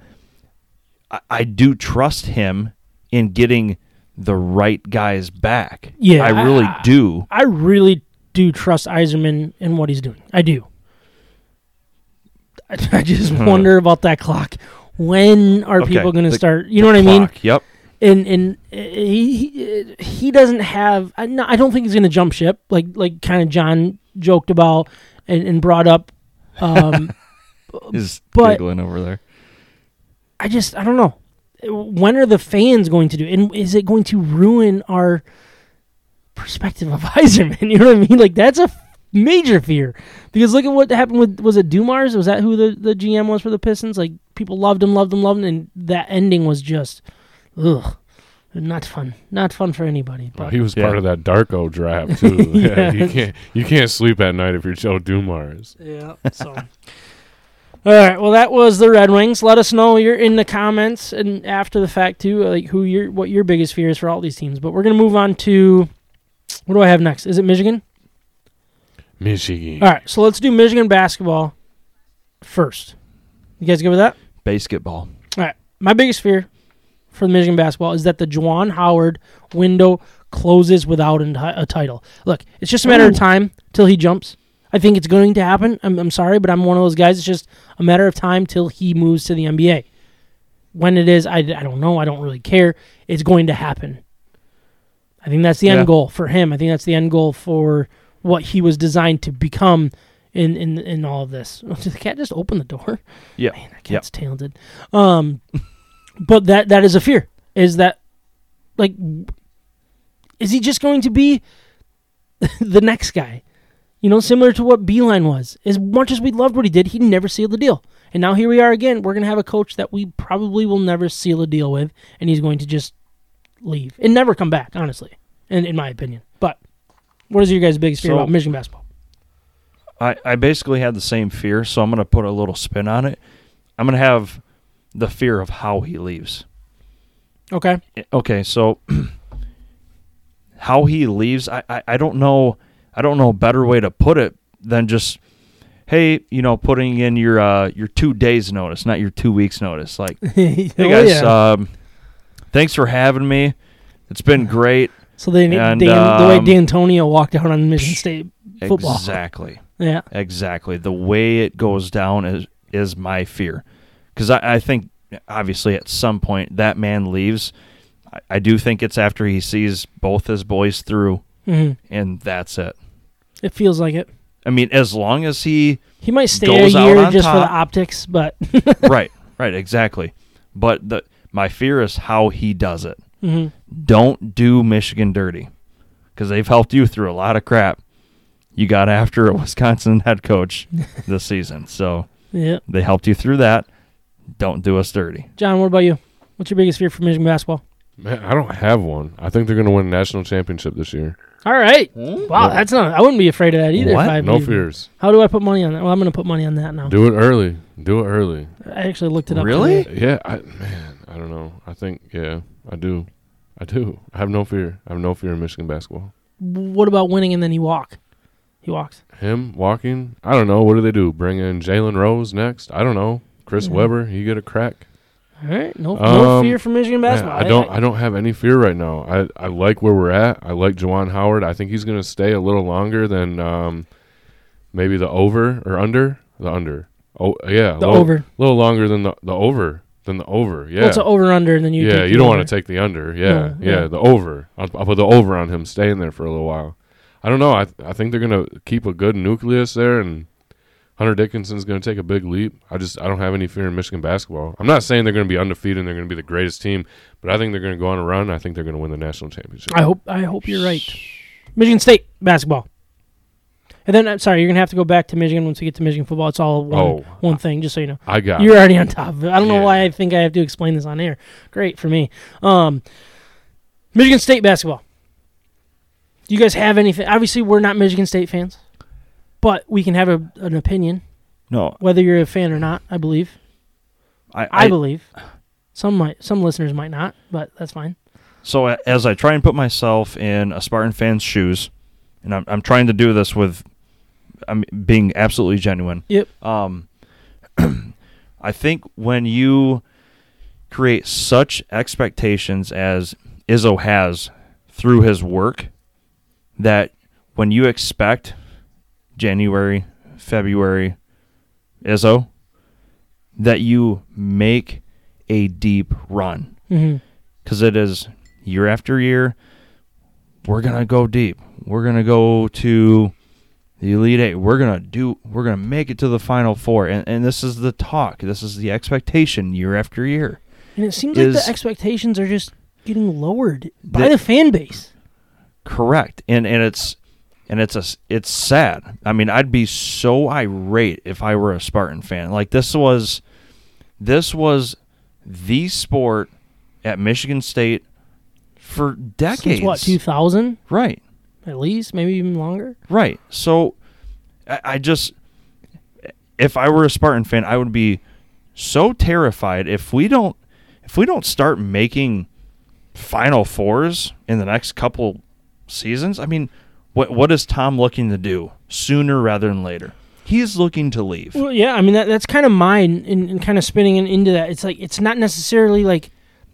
I, I do trust him in getting the right guys back. Yeah, I really I- do. I really do trust Yzerman and what he's doing. I do. I, I just wonder about that clock. When are Okay, people going to start? You know what I mean? Yep. and and uh, he he, he doesn't have. I, no, I don't think he's going to jump ship like like kind of John joked about and, and brought up. Um, Is giggling over there. I just I don't know. When are the fans going to do? it? And is it going to ruin our perspective of Yzerman? You know what I mean? Like that's a major fear because look at what happened with was it Dumars? Was that who the the GM was for the Pistons? Like people loved him, loved him, loved him, and that ending was just ugh, not fun, not fun for anybody. Well, But he was Yeah. part of that Darko draft too. yeah, you can't you can't sleep at night if you're Joe Dumars. Yeah. So. All right. Well, that was the Red Wings. Let us know you're in the comments and after the fact too, like who your what your biggest fear is for all these teams. But we're gonna move on to what do I have next? Is it Michigan? Michigan. All right. So let's do Michigan basketball first. You guys good with that? Basketball. All right. My biggest fear for the Michigan basketball is that the Juwan Howard window closes without a, a title. Look, it's just a matter of time till he jumps. I think it's going to happen. I'm, I'm sorry, but I'm one of those guys. It's just a matter of time till he moves to the NBA. When it is, I, I don't know. I don't really care. It's going to happen. I think that's the end Yeah. goal for him. I think that's the end goal for what he was designed to become in in, in all of this. Did the cat just open the door? Yeah. Man, that Yep. cat's talented. Um, but that that is a fear. Is that like, is he just going to be the next guy? You know, similar to what Beilein was. As much as we loved what he did, he never sealed the deal. And now here we are again. We're going to have a coach that we probably will never seal a deal with, and he's going to just leave and never come back. Honestly, in in my opinion. But what is your guys' biggest fear So- about Michigan basketball? I, I basically had the same fear, so I'm going to put a little spin on it. I'm going to have the fear of how he leaves. Okay, Okay, so how he leaves, I, I, I don't know. I don't know a better way to put it than just, hey, you know, putting in your uh, your two days notice, not your two weeks notice. Like, hey Oh, guys, yeah. um, thanks for having me. It's been great. So they And, Dan, the way um, Dantonio walked out on Michigan State football. Exactly. Yeah. Exactly. The way it goes down is is my fear, because I, I think obviously at some point that man leaves, I, I do think it's after he sees both his boys through, hmm and that's it. It feels like it. I mean, as long as he He might stay a year just for the optics, but right, right, exactly. But the my fear is how he does it. Mhm. Don't do Michigan dirty because they've helped you through a lot of crap. You got after a Wisconsin head coach this season, so yeah. they helped you through that. Don't do us dirty. John, what about you? What's your biggest fear for Michigan basketball? Man, I don't have one. I think they're going to win a national championship this year. All right. Wow, that's not. I wouldn't be afraid of that either. What? If I No fears. How do I put money on that? Well, I'm going to put money on that now. Do it early. Do it early. I actually looked it up. Really? today. Yeah, I man, I don't know. I think yeah, I do. I do. I have no fear. I have no fear in Michigan basketball. What about winning and then he walk? He walks. Him walking, I don't know. What do they do? Bring in Jalen Rose next? I don't know. Chris Mhm. Webber, he get a crack. All right. No, no Um, fear for Michigan Man, basketball. I don't. I don't have any fear right now. I, I like where we're at. I like Juwan Howard. I think he's going to stay a little longer than um, maybe the over or under the under. Oh yeah, the low- over. A little longer than the the over than the over. Yeah. Well, it's an over under, and then you. yeah, you don't want to take the under. Yeah, No, yeah, yeah. the over. I'll, I'll put the over on him staying there for a little while. I don't know. I I think they're gonna keep a good nucleus there, and Hunter Dickinson's gonna take a big leap. I just I don't have any fear in Michigan basketball. I'm not saying they're gonna be undefeated and they're gonna be the greatest team, but I think they're gonna go on a run. I think they're gonna win the national championship. I hope. I hope you're right. Michigan State basketball. And then, I'm sorry, you're gonna have to go back to Michigan once we get to Michigan football. It's all one, Oh. one thing, just so you know. I got. You're it. already on top of it. I don't know why I think I have to explain this on air. Great for me. Um, Michigan State basketball. Do you guys have anything? Obviously, we're not Michigan State fans, but we can have a, an opinion, No, whether you're a fan or not. I believe. I, I, believe. Some might, some listeners might not, but that's fine. So as I try and put myself in a Spartan fan's shoes, and I'm I'm trying to do this with, I'm being absolutely genuine. Yep. Um, I think when you create such expectations as Izzo has through his work, that when you expect January, February, Izzo, that you make a deep run because it is year after year. We're gonna go deep. We're gonna go to the elite eight. We're gonna do. We're gonna make it to the final four. And and this is the talk. This is the expectation year after year. And it seems like the expectations are just getting lowered by The- the fan base. Correct. And and it's and it's a it's sad. I mean, I'd be so irate if I were a Spartan fan. Like this was this was the sport at Michigan State for decades. Since what, 2000 Right. At least, maybe even longer? Right. So I, I just if I were a Spartan fan, I would be so terrified if we don't if we don't start making final fours in the next couple seasons. I mean, what what is Tom looking to do sooner rather than later? He's looking to leave. Well, yeah, I mean that that's kind of mine, and, and kind of spinning into that. It's like it's not necessarily like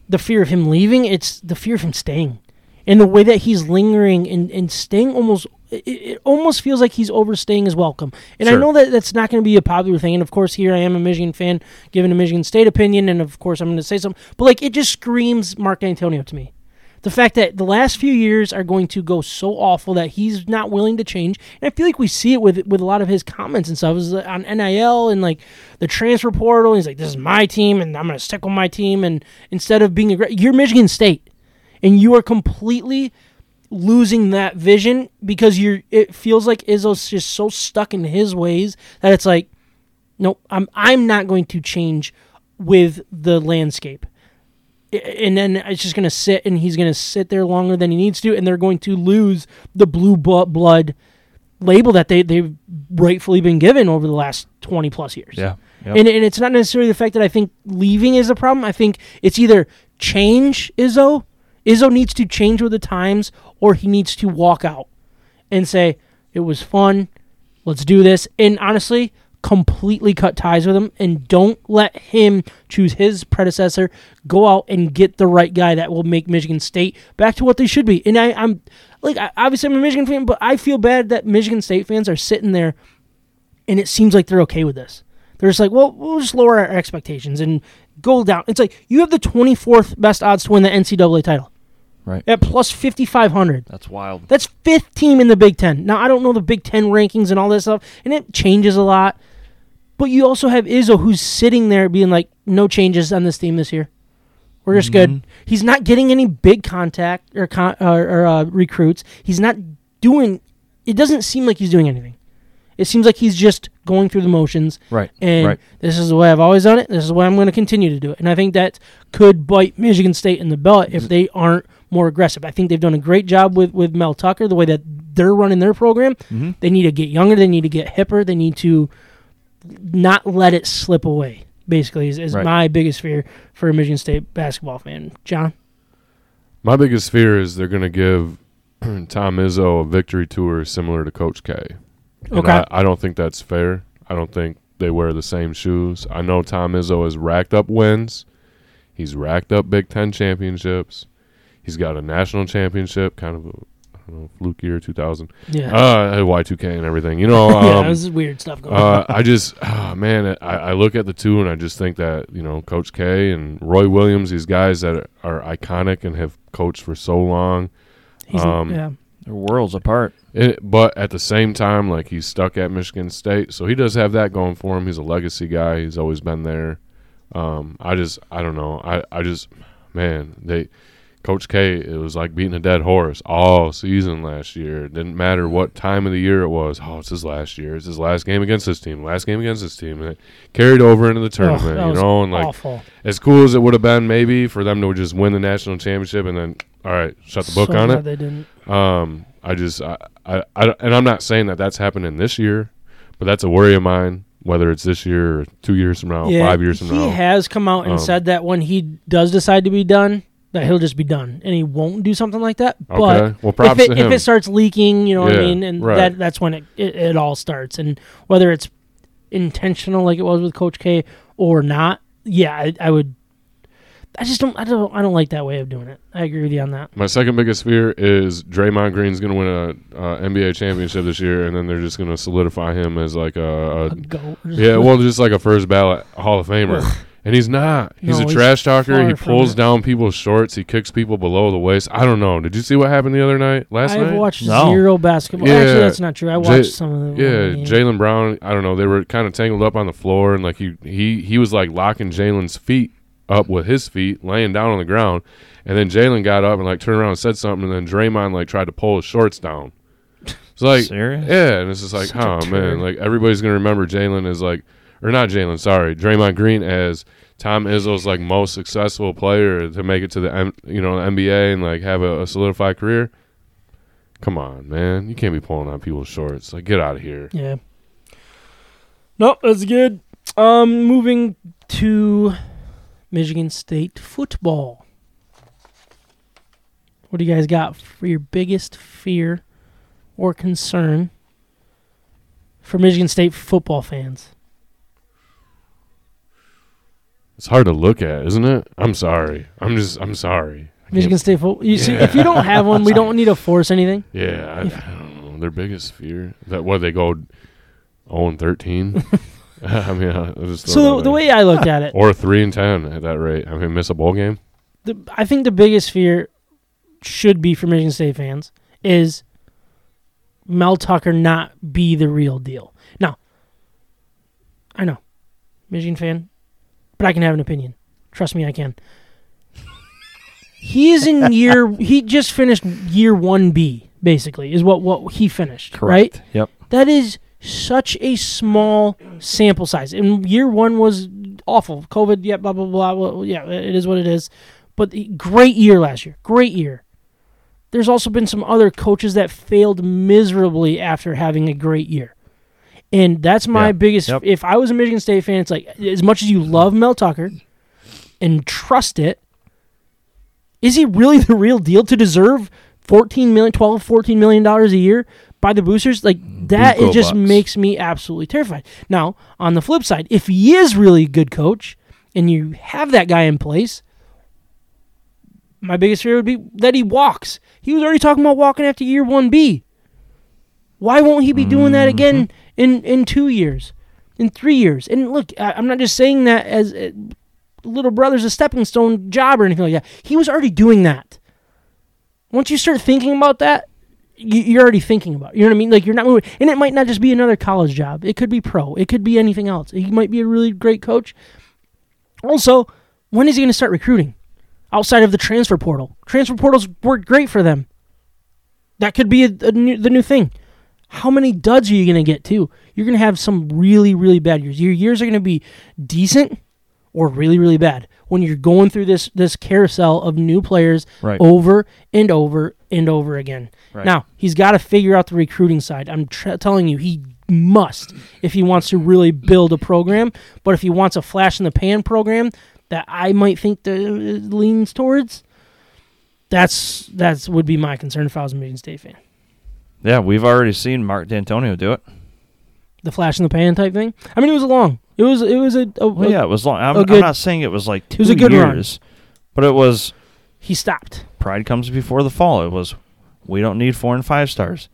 the fear of him leaving; it's the fear of him staying, and the way that he's lingering and, and staying almost. It, it almost feels like he's overstaying his welcome, and I know that that's not going to be a popular thing. And of course, here I am, a Michigan fan, giving a Michigan State opinion, and of course, I'm going to say something. But like, it just screams Mark Dantonio to me. The fact that the last few years are going to go so awful that he's not willing to change, and I feel like we see it with with a lot of his comments and stuff is uh, on NIL and like the transfer portal. He's like, "This is my team, and I'm going to stick with my team." And instead of being a great, you're Michigan State, and you are completely losing that vision because you're. It feels like Izzo's just so stuck in his ways that it's like, nope, I'm I'm not going to change with the landscape and then it's just going to sit and he's going to sit there longer than he needs to and they're going to lose the blue blood label that they, they've rightfully been given over the last 20 plus years Yeah. Yep. and, and it's not necessarily the fact that i think leaving is a problem i think it's either change izzo izzo needs to change with the times or he needs to walk out and say it was fun. Let's do this. And honestly completely cut ties with him and don't let him choose his predecessor. Go out and get the right guy that will make michigan state back to what they should be. And I, i'm like obviously i'm a michigan fan but i feel bad that michigan state fans are sitting there and it seems like they're okay with this. They're just like well we'll just lower our expectations and go down. It's like you have the 24th best odds to win the NCAA title Right. at plus 5,500. That's wild. That's fifth team in the Big Ten. Now I don't know the Big Ten rankings and all that stuff, and it changes a lot. But you also have Izzo, who's sitting there being like, "No changes on this team this year. We're just good." He's not getting any big contact or con- or, or uh, recruits. He's not doing. It doesn't seem like he's doing anything. It seems like he's just going through the motions. Right. And right. this is the way I've always done it. This is the way I'm going to continue to do it. And I think that could bite Michigan State in the butt if they aren't more aggressive. I think they've done a great job with, with Mel Tucker, the way that they're running their program. Mm-hmm. They need to get younger. They need to get hipper. They need to not let it slip away, basically, is, is Right. my biggest fear for a Michigan State basketball fan. John? My biggest fear is they're going to give Tom Izzo a victory tour similar to Coach K. And Okay. I, I don't think that's fair. I don't think they wear the same shoes. I know Tom Izzo has racked up wins. He's racked up Big Ten championships. He's got a national championship, kind of a I don't know, fluke year 2000. Yeah. Uh, Y2K and everything. You know, yeah, um, this is weird stuff going on. uh, I just, oh, man, I, I look at the two and I just think that you know Coach K and Roy Williams, these guys that are iconic and have coached for so long. He's, um, yeah. They're worlds apart. It, but at the same time, like he's stuck at Michigan State, so he does have that going for him. He's a legacy guy. He's always been there. Um, I just, I don't know. I, I just, man, they, Coach K, it was like beating a dead horse all season last year. It didn't matter what time of the year it was. Oh, it's his last year. It's his last game against this team. Last game against this team, and it carried over into the tournament. you was know, and like awful. as cool as it would have been, maybe for them to just win the national championship and then, all right, shut the book So on it. They didn't. Um, I just, I, I, I, and I'm not saying that that's happening this year, but that's a worry of mine. Whether it's this year or two years from now, five years from he now. He has come out and Um, said that when he does decide to be done, that he'll just be done, and he won't do something like that. But okay, well, props if it, if it starts leaking, you know what I mean, and right. that that's when it, it it all starts. And whether it's intentional, like it was with Coach K, or not, yeah, I, I would. I just don't. I don't. I don't like that way of doing it. I agree with you on that. My second biggest fear is Draymond Green's going to win a uh, NBA championship this year, and then they're just going to solidify him as like a, a A goat. yeah, well, just like a first ballot Hall of Famer. And he's not. He's No, a he's trash talker. He pulls down people's shorts. He kicks people below the waist. I don't know. Did you see what happened the other night? Last night? I've night? watched No. zero basketball. Yeah. Actually, that's not true. I Jay- watched some of the Yeah. Jaylen Brown. I don't know. They were kind of tangled up on the floor, and like he he he was like locking Jaylen's feet up with his feet, laying down on the ground, and then Jaylen got up and like turned around and said something, and then Draymond like tried to pull his shorts down. It's like Serious? yeah, and it's just like, Such oh man, like everybody's gonna remember Jaylen as like, or not Jaylen, sorry, Draymond Green as Tom Izzo's like most successful player to make it to the M, you know NBA and like have a, a solidified career. Come on, man, you can't be pulling on people's shorts. Like, get out of here. Yeah. Nope, that's good. Um, moving to Michigan State football. What do you guys got for your biggest fear or concern for Michigan State football fans? It's hard to look at, isn't it? I'm sorry. I'm just. I'm sorry. I Michigan State football. You see, if you don't have one, we don't need to force anything. Yeah, I, I don't know. Their biggest fear that what they go 0 and 13. I mean, I just So the, the way I looked at it, or three and ten at that rate. I mean, miss a bowl game. the, I think the biggest fear should be for Michigan State fans is Mel Tucker not be the real deal. Now, I know, Michigan fan, but I can have an opinion. Trust me, I can. He is in year. He just finished year one B. Basically, is what what he finished. Right. Yep. That is such a small sample size. And year one was awful. COVID, yeah, blah, blah, blah. Well, yeah, it is what it is. But the- great year last year. Great year. There's also been some other coaches that failed miserably after having a great year. And that's my Yeah. biggest. Yep. If I was a Michigan State fan, it's like, as much as you love Mel Tucker and trust it, is he really the real deal to deserve 14 million 12 14 million dollars a year by the boosters like that it just bucks. makes me absolutely terrified now on the flip side if he is really a good coach and you have that guy in place my biggest fear would be that he walks he was already talking about walking after year 1b why won't he be doing that mm-hmm. again in in two years in three years and look i'm not just saying that as uh, little brother's a stepping stone job or anything like that. He was already doing that. Once you start thinking about that, you, you're already thinking about. It, you know what I mean? Like you're not moving, and it might not just be another college job. It could be pro. It could be anything else. He might be a really great coach. Also, when is he going to start recruiting? Outside of the transfer portal, transfer portals work great for them. That could be a, a new, the new thing. How many duds are you going to get too? You're going to have some really, really bad years. Your years are going to be decent or really, really bad when you're going through this this carousel of new players Right. over and over and over again. Right. Now he's got to figure out the recruiting side. I'm tr- telling you, he must if he wants to really build a program. But if he wants a flash in the pan program that I might think that it leans towards, that's that's would be my concern if I was a Michigan State fan. Yeah, we've already seen Mark Dantonio do it. The flash in the pan type thing. I mean, it was long. It was it was a, a, Well, yeah, it was long. I'm, a I'm not saying it was like two was a good run. years, but it was he stopped. pride comes before the fall. It was we don't need four and five stars.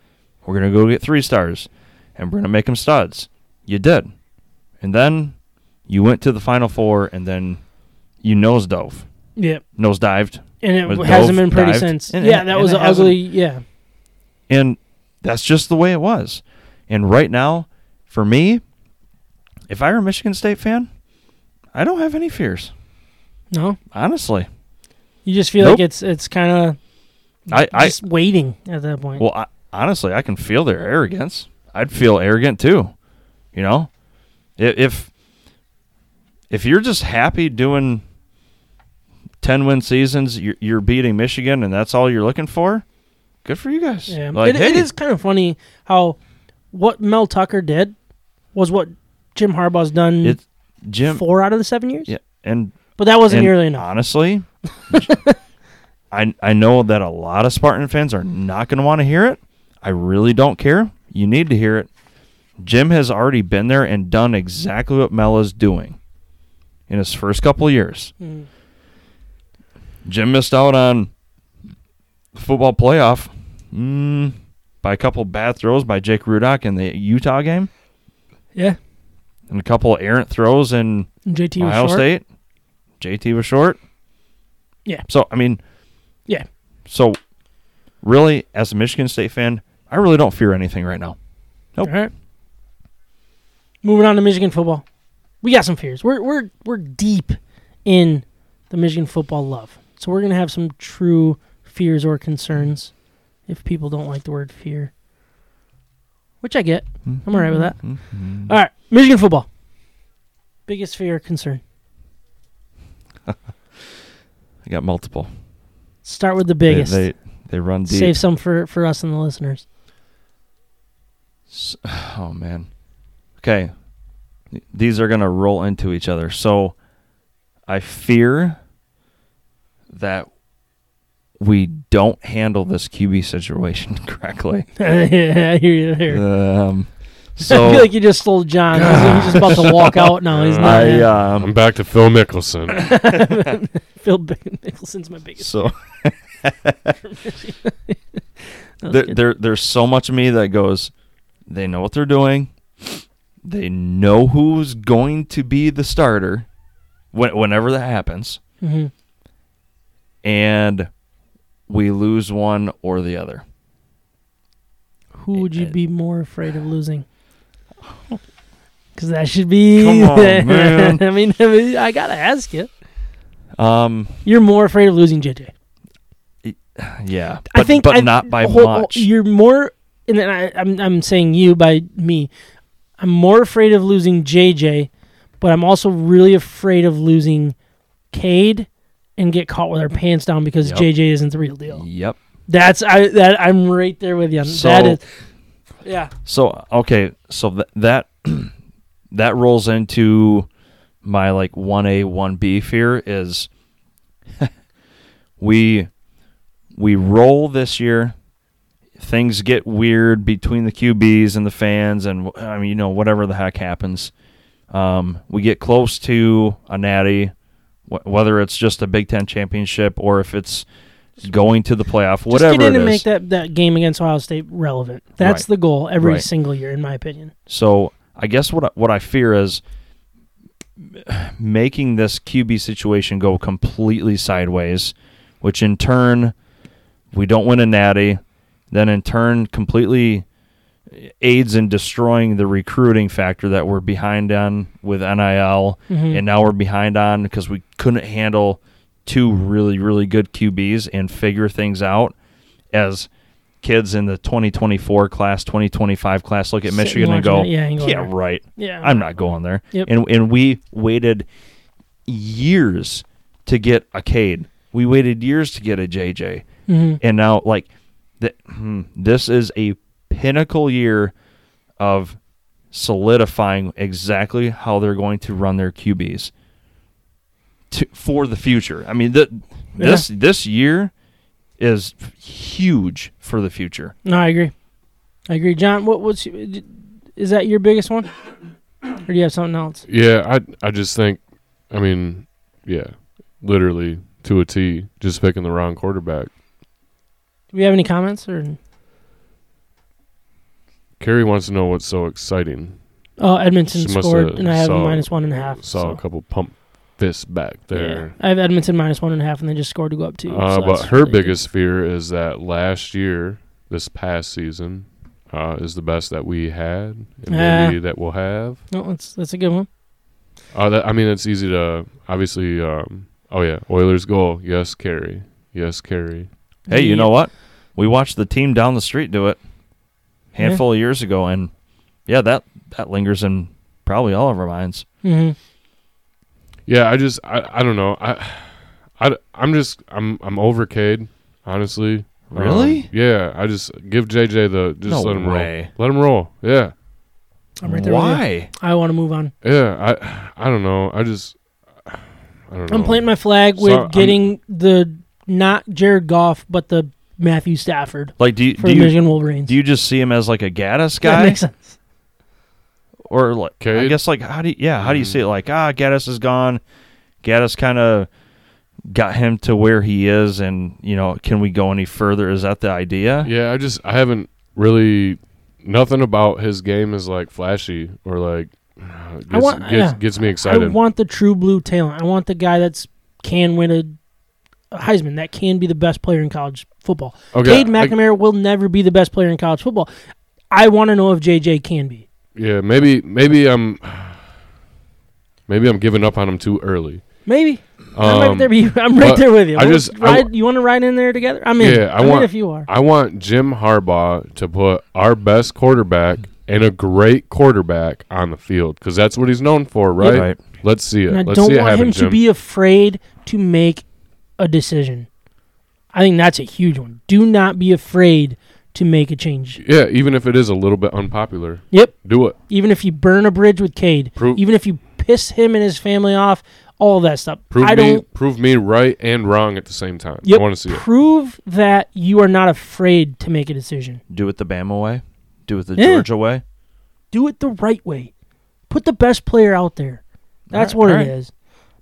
We're gonna go get three stars, and we're gonna make them studs. You did, and then you went to the final four, and then you nose dove, Yeah, nose dived, and it hasn't Dove been pretty dived? since. And- yeah, and- that and was it ugly. Yeah, and that's just the way it was. And right now, for me, if I were a Michigan State fan, I don't have any fears. no, Honestly, you just feel Nope. like it's it's kind of I, I just waiting at that point. Well, I, honestly, I can feel their arrogance. I'd feel arrogant too. You know, if if you're just happy doing ten win seasons, you're, you're beating Michigan, and that's all you're looking for. Good for you guys. Yeah, Like, it, it hey, is kind of funny how what Mel Tucker did was what Jim Harbaugh's done It's Jim. four out of the seven years. Yeah, and But that wasn't and nearly enough. Honestly, I I know that a lot of Spartan fans are not going to want to hear it. I really don't care. You need to hear it. Jim has already been there and done exactly what Mel is doing in his first couple of years. Mm. Jim missed out on the football playoff mm, by a couple bad throws by Jake Rudock in the Utah game, Yeah, and a couple of errant throws in and JT was Ohio. State. JT was short. Yeah. So I mean, Yeah, so really, as a Michigan State fan, I really don't fear anything right now. Nope. All right. Moving on to Michigan football, we got some fears. We're we're we're deep in the Michigan football love, so we're gonna have some true fears or concerns. If people don't like the word fear, which I get, I'm all right with that. Mhm. All right, Michigan football. Biggest fear concern? I got multiple. Start with the biggest. They, they run deep. Save some for for us and the listeners. S- Oh man. Okay. These are gonna roll into each other. So I fear that we don't handle this QB situation correctly. yeah, I hear you there. Um, I feel like you just stole John. He's, he's just about to walk out now. He's not. I, um, I'm back to Phil Mickelson. Phil Bick- Mickelson's my biggest. so there, there there's so much of me that goes they know what they're doing they know who's going to be the starter when, whenever that happens Mhm. and we lose one or the other Who would you Uh, be more afraid of losing? Because that should be. Come on, man. I mean, I mean, I gotta ask you. um You're more afraid of losing JJ. yeah I think, but I- not by hold- hold- much You're more, and then I, I'm I'm saying you by me. I'm more afraid of losing JJ, but I'm also really afraid of losing Cade and get caught with our pants down because Yep. JJ isn't the real deal. yep That's I that I'm right there with you. So- that is, yeah. So okay, so th- that that rolls into my like one A one B fear is we we roll this year. Things get weird between the QBs and the fans, and I mean you know whatever the heck happens. Um, we get close to a natty, wh- whether it's just a Big Ten championship or if it's going to the playoff, whatever Just get in and make that, that game against Ohio State relevant. That's Right. the goal every Right. single year, in my opinion. So I guess what I, what I fear is making this QB situation go completely sideways, which in turn we don't win a natty, then in turn completely aids in destroying the recruiting factor that we're behind on with NIL, Mhm. and now we're behind on because we couldn't handle two really really good QBs and figure things out as kids in the 2024 class, 2025 class look at Sit Michigan and go, it, yeah, yeah, right. Yeah. I'm not going there. Yep. And and we waited years to get a Cade. We waited years to get a JJ. Mhm. And now like th- hmm, this is a pinnacle year of solidifying exactly how they're going to run their QBs to, for the future. I mean, the, this this year is huge for the future. No, I agree. I agree, John. What what's is that your biggest one, or do you have something else? Yeah, I I just think, I mean, yeah, literally to a T, just picking the wrong quarterback. Do we have any comments or? Carrie wants to know what's so exciting. Oh, Edmonton She must scored, have and I have a saw- minus one and a half. Saw so. a couple pump fists back Yeah. there. I have Edmonton minus one and a half, and they just scored to go up two. Uh, so but that's her really good. biggest fear is that last year, this past season, uh, is the best that we had and Yeah. maybe that we'll have. No, that's that's a good one. Uh, that, I mean, it's easy to obviously. Um, oh yeah, Oilers goal. Yes, Carrie. Yes, Carrie. Hey, you know what? We watched the team down the street do it handful of years ago, and yeah, that that lingers in probably all of our minds. hmm Yeah, I just I, I don't know. I I I'm just I'm I'm over Cade, honestly. Um, Really? yeah, I just give JJ the just No let him way. roll. Let him roll. Yeah. I'm right there. Why? I want to move on. Yeah, I I don't know. I just I don't know. I'm planting my flag So, with I'm- getting the not Jared Goff, but the Matthew Stafford Like, do you, for do the you Michigan Wolverines. do you just see him as like a Gattis guy? that makes sense. or like I guess like how do you, yeah how do you Mhm. see it? Like ah, Gattis is gone. Gattis kind of got him to where he is, and you know, can we go any further? Is that the idea? Yeah, I just I haven't really nothing about his game is like flashy or like gets, want- gets, yeah. gets me excited. I want the true blue talent. I want the guy that's can win a, a Heisman, that can be the best player in college football. okay, Cade I- McNamara will never be the best player in college football. I want to know if JJ can be. yeah, maybe maybe I'm maybe I'm giving up on him too early. Maybe I'm Um, right there. With you. I'm right there with you. I We'll just- ride, w- you want to ride in there together? I'm in. Yeah, I I'm want- if you are. I want Jim Harbaugh to put our best quarterback and a great quarterback on the field because that's what he's known for, right? Right. Let's see it. And I Let's don't see it want happen, him Jim. to be afraid to make a decision. I think that's a huge one. Do not be afraid to make a change. yeah, even if it is a little bit unpopular, Yep. do it. Even if you burn a bridge with Cade, Prove- even if you piss him and his family off, all that stuff. Prove I me, don't prove me right and wrong at the same time. Yep. I want to see it. prove that you are not afraid to make a decision. Do it the Bama way. Do it the Yeah. Georgia way. Do it the right way. Put the best player out there. That's Alright, what alright. it is.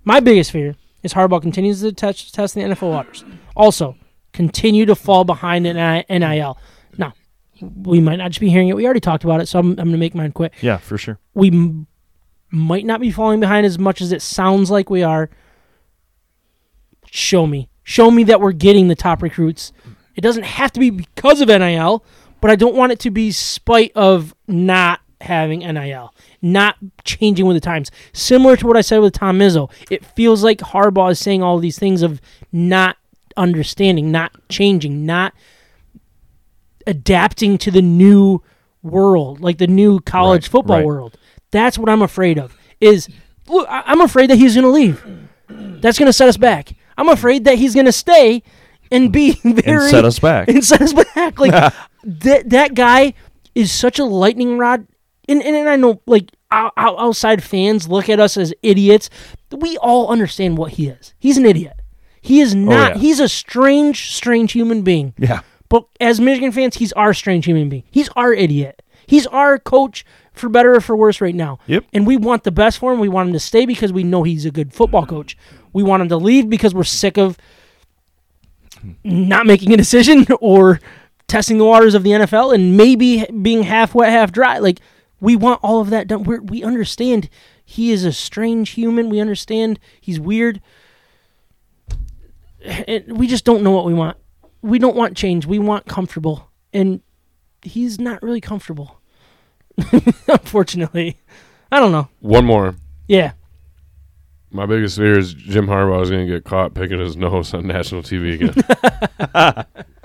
My biggest fear is Harbaugh continues to test, test the NFL waters. Also, continue to fall behind in NIL. Now, we might not just be hearing it. We already talked about it, so I'm, I'm going to make mine quick. Yeah, for sure. We m- might not be falling behind as much as it sounds like we are. Show me. Show me that we're getting the top recruits. It doesn't have to be because of NIL, but I don't want it to be spite of not having NIL, not changing with the times. Similar to what I said with Tom Izzo, it feels like Harbaugh is saying all these things of not understanding, not changing, not adapting to the new world, like the new college Right, football right. world. That's what I'm afraid of. Is look, I'm afraid that he's going to leave. That's going to set us back. I'm afraid that he's going to stay and be very And set us back. and set us back. Like that that guy is such a lightning rod. And and, and I know like ou- ou- outside fans look at us as idiots. We all understand what he is. He's an idiot. He is oh, not. Oh, yeah. He's a strange, strange human being. Yeah. But as Michigan fans, he's our strange human being. He's our idiot. He's our coach for better or for worse right now. Yep. And we want the best for him. We want him to stay because we know he's a good football coach. We want him to leave because we're sick of not making a decision or testing the waters of the NFL and maybe being half wet, half dry. Like we want all of that done. We're, we understand He is a strange human. We understand he's weird. And we just don't know what we want. We don't want change. We want comfortable. And he's not really comfortable. Unfortunately. I don't know. One more. Yeah. My biggest fear is Jim Harbaugh is going to get caught picking his nose on national TV again.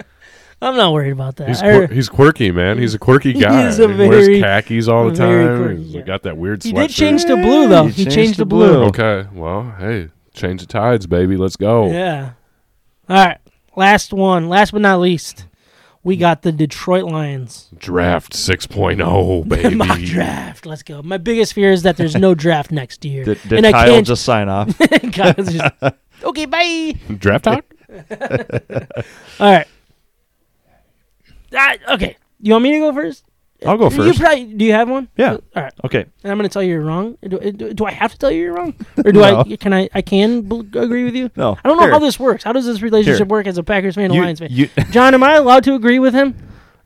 I'm not worried about that. he's quir- he's quirky, man. He's a quirky guy. He's a he very- wears khakis all the very time. quirky, He's yeah. got that weird he sweatshirt. did change to blue though. He He, changed, to blue. Okay, well, hey, change the tides, baby. Let's go. Yeah. All right. Last one. Last but not least, we got the Detroit Lions. Draft 6.0, baby. Mock draft. Let's go. My biggest fear is that there's no draft next year. Did, did and I Kyle can't just sign off? Kyle's just, okay, bye. Draft talk? All right. You want me to go first? I'll go first. You probably, do you have one? Yeah. All right. Okay. And I'm going to tell you you're wrong. Do, do, do I have to tell you you're wrong, or do I? Can I? I can bl- agree with you. No. I don't know Here. how this works. How does this relationship Here. work as a Packers fan and Lions fan? you- John, am I allowed to agree with him,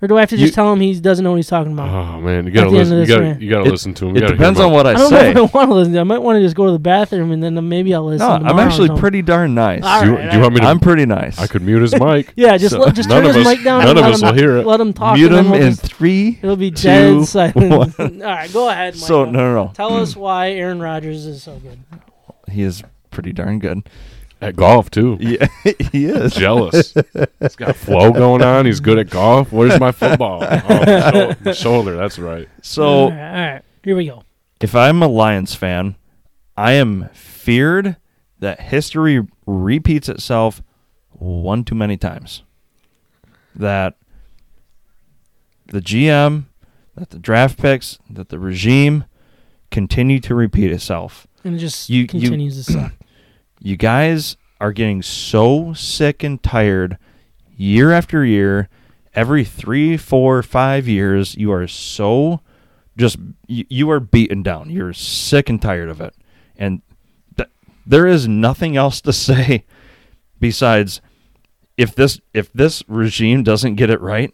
or do I have to just You- tell him he doesn't know what he's talking about? Oh man, you gotta At the end listen. of You this gotta, rant. you gotta It- listen to him. It You gotta depends him on what I, I don't say. know if I want to listen. I might want to just go to the bathroom and then maybe I'll listen. No, I'm actually pretty darn nice. All Do you, right, do you want me to? I'm pretty nice. I could mute his mic. Yeah, just So- let, just None turn his us- mic down. none and of let us him, will hear it. Let him talk. Mute and then him we'll in just- three. It'll be two, dead silent. one. All right, go ahead. So no, no, no. Tell us why Aaron Rodgers is so good. He is pretty darn good. At golf too. Yeah, he is. Jealous. He's got flow going on. He's good at golf. Where's my football? Oh, my, shou- my shoulder. That's right. So all right, all right, here we go. if I'm a Lions fan, I am feared that history repeats itself one too many times. That the GM, that the draft picks, that the regime continue to repeat itself. And it just You- you- continues to suck. You guys are getting so sick and tired year after year. Every three, four, five years, you are so just you, you are beaten down. You're sick and tired of it, and th- there is nothing else to say besides if this if this regime doesn't get it right.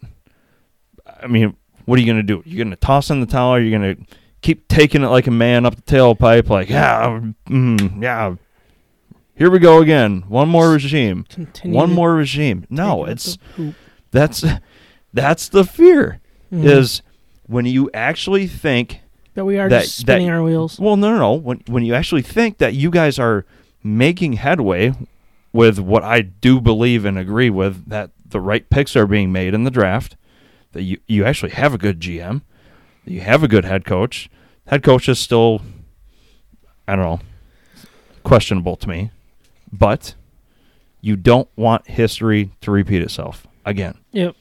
I mean, what are you going to do? You're going to toss in the towel? You're going to keep taking it like a man up the tailpipe? Like, yeah, mm, yeah. Here we go again. One more regime. Continue One more regime. No, take it up it's that's that's the fear Mhm. is when you actually think that we are that- just spinning that- our wheels. well no no no when when you actually think that you guys are making headway with what I do believe and agree with that the right picks are being made in the draft that you you actually have a good GM that you have a good head coach head coach is still I don't know questionable to me but you don't want history to repeat itself again Yep.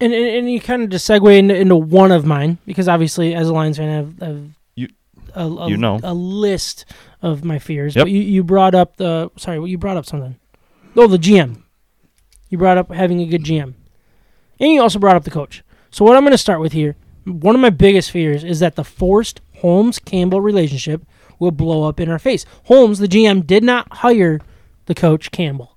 And, and and you kind of just segue into, into one of mine because obviously as a Lions fan I have, I have You- a, a, you know. a list of my fears. Yep. But you, you brought up the sorry, you brought up something. Oh, the GM. You brought up having a good GM, and you also brought up the coach. So what I'm going to start with here, one of my biggest fears is that the forced Holmes Campbell relationship will blow up in our face. Holmes, the GM, did not hire the coach Campbell.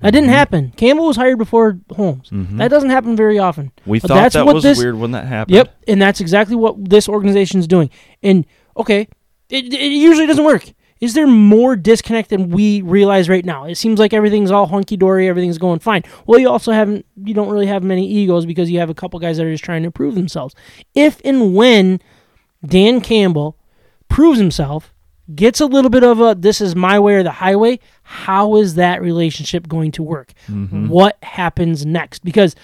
That didn't mm-hmm. happen. Campbell was hired before Holmes. Mm-hmm. That doesn't happen very often. we But thought that's that what was this- weird when that happened Yep, and that's exactly what this organization is doing. And okay, it, it usually doesn't work. Is there more disconnect than we realize right now? It seems like everything's all hunky dory, everything's going fine. Well, you also haven't, you don't really have many egos because you have a couple guys that are just trying to prove themselves. If and when Dan Campbell proves himself, gets a little bit of a this is my way or the highway, how is that relationship going to work? What happens next? Because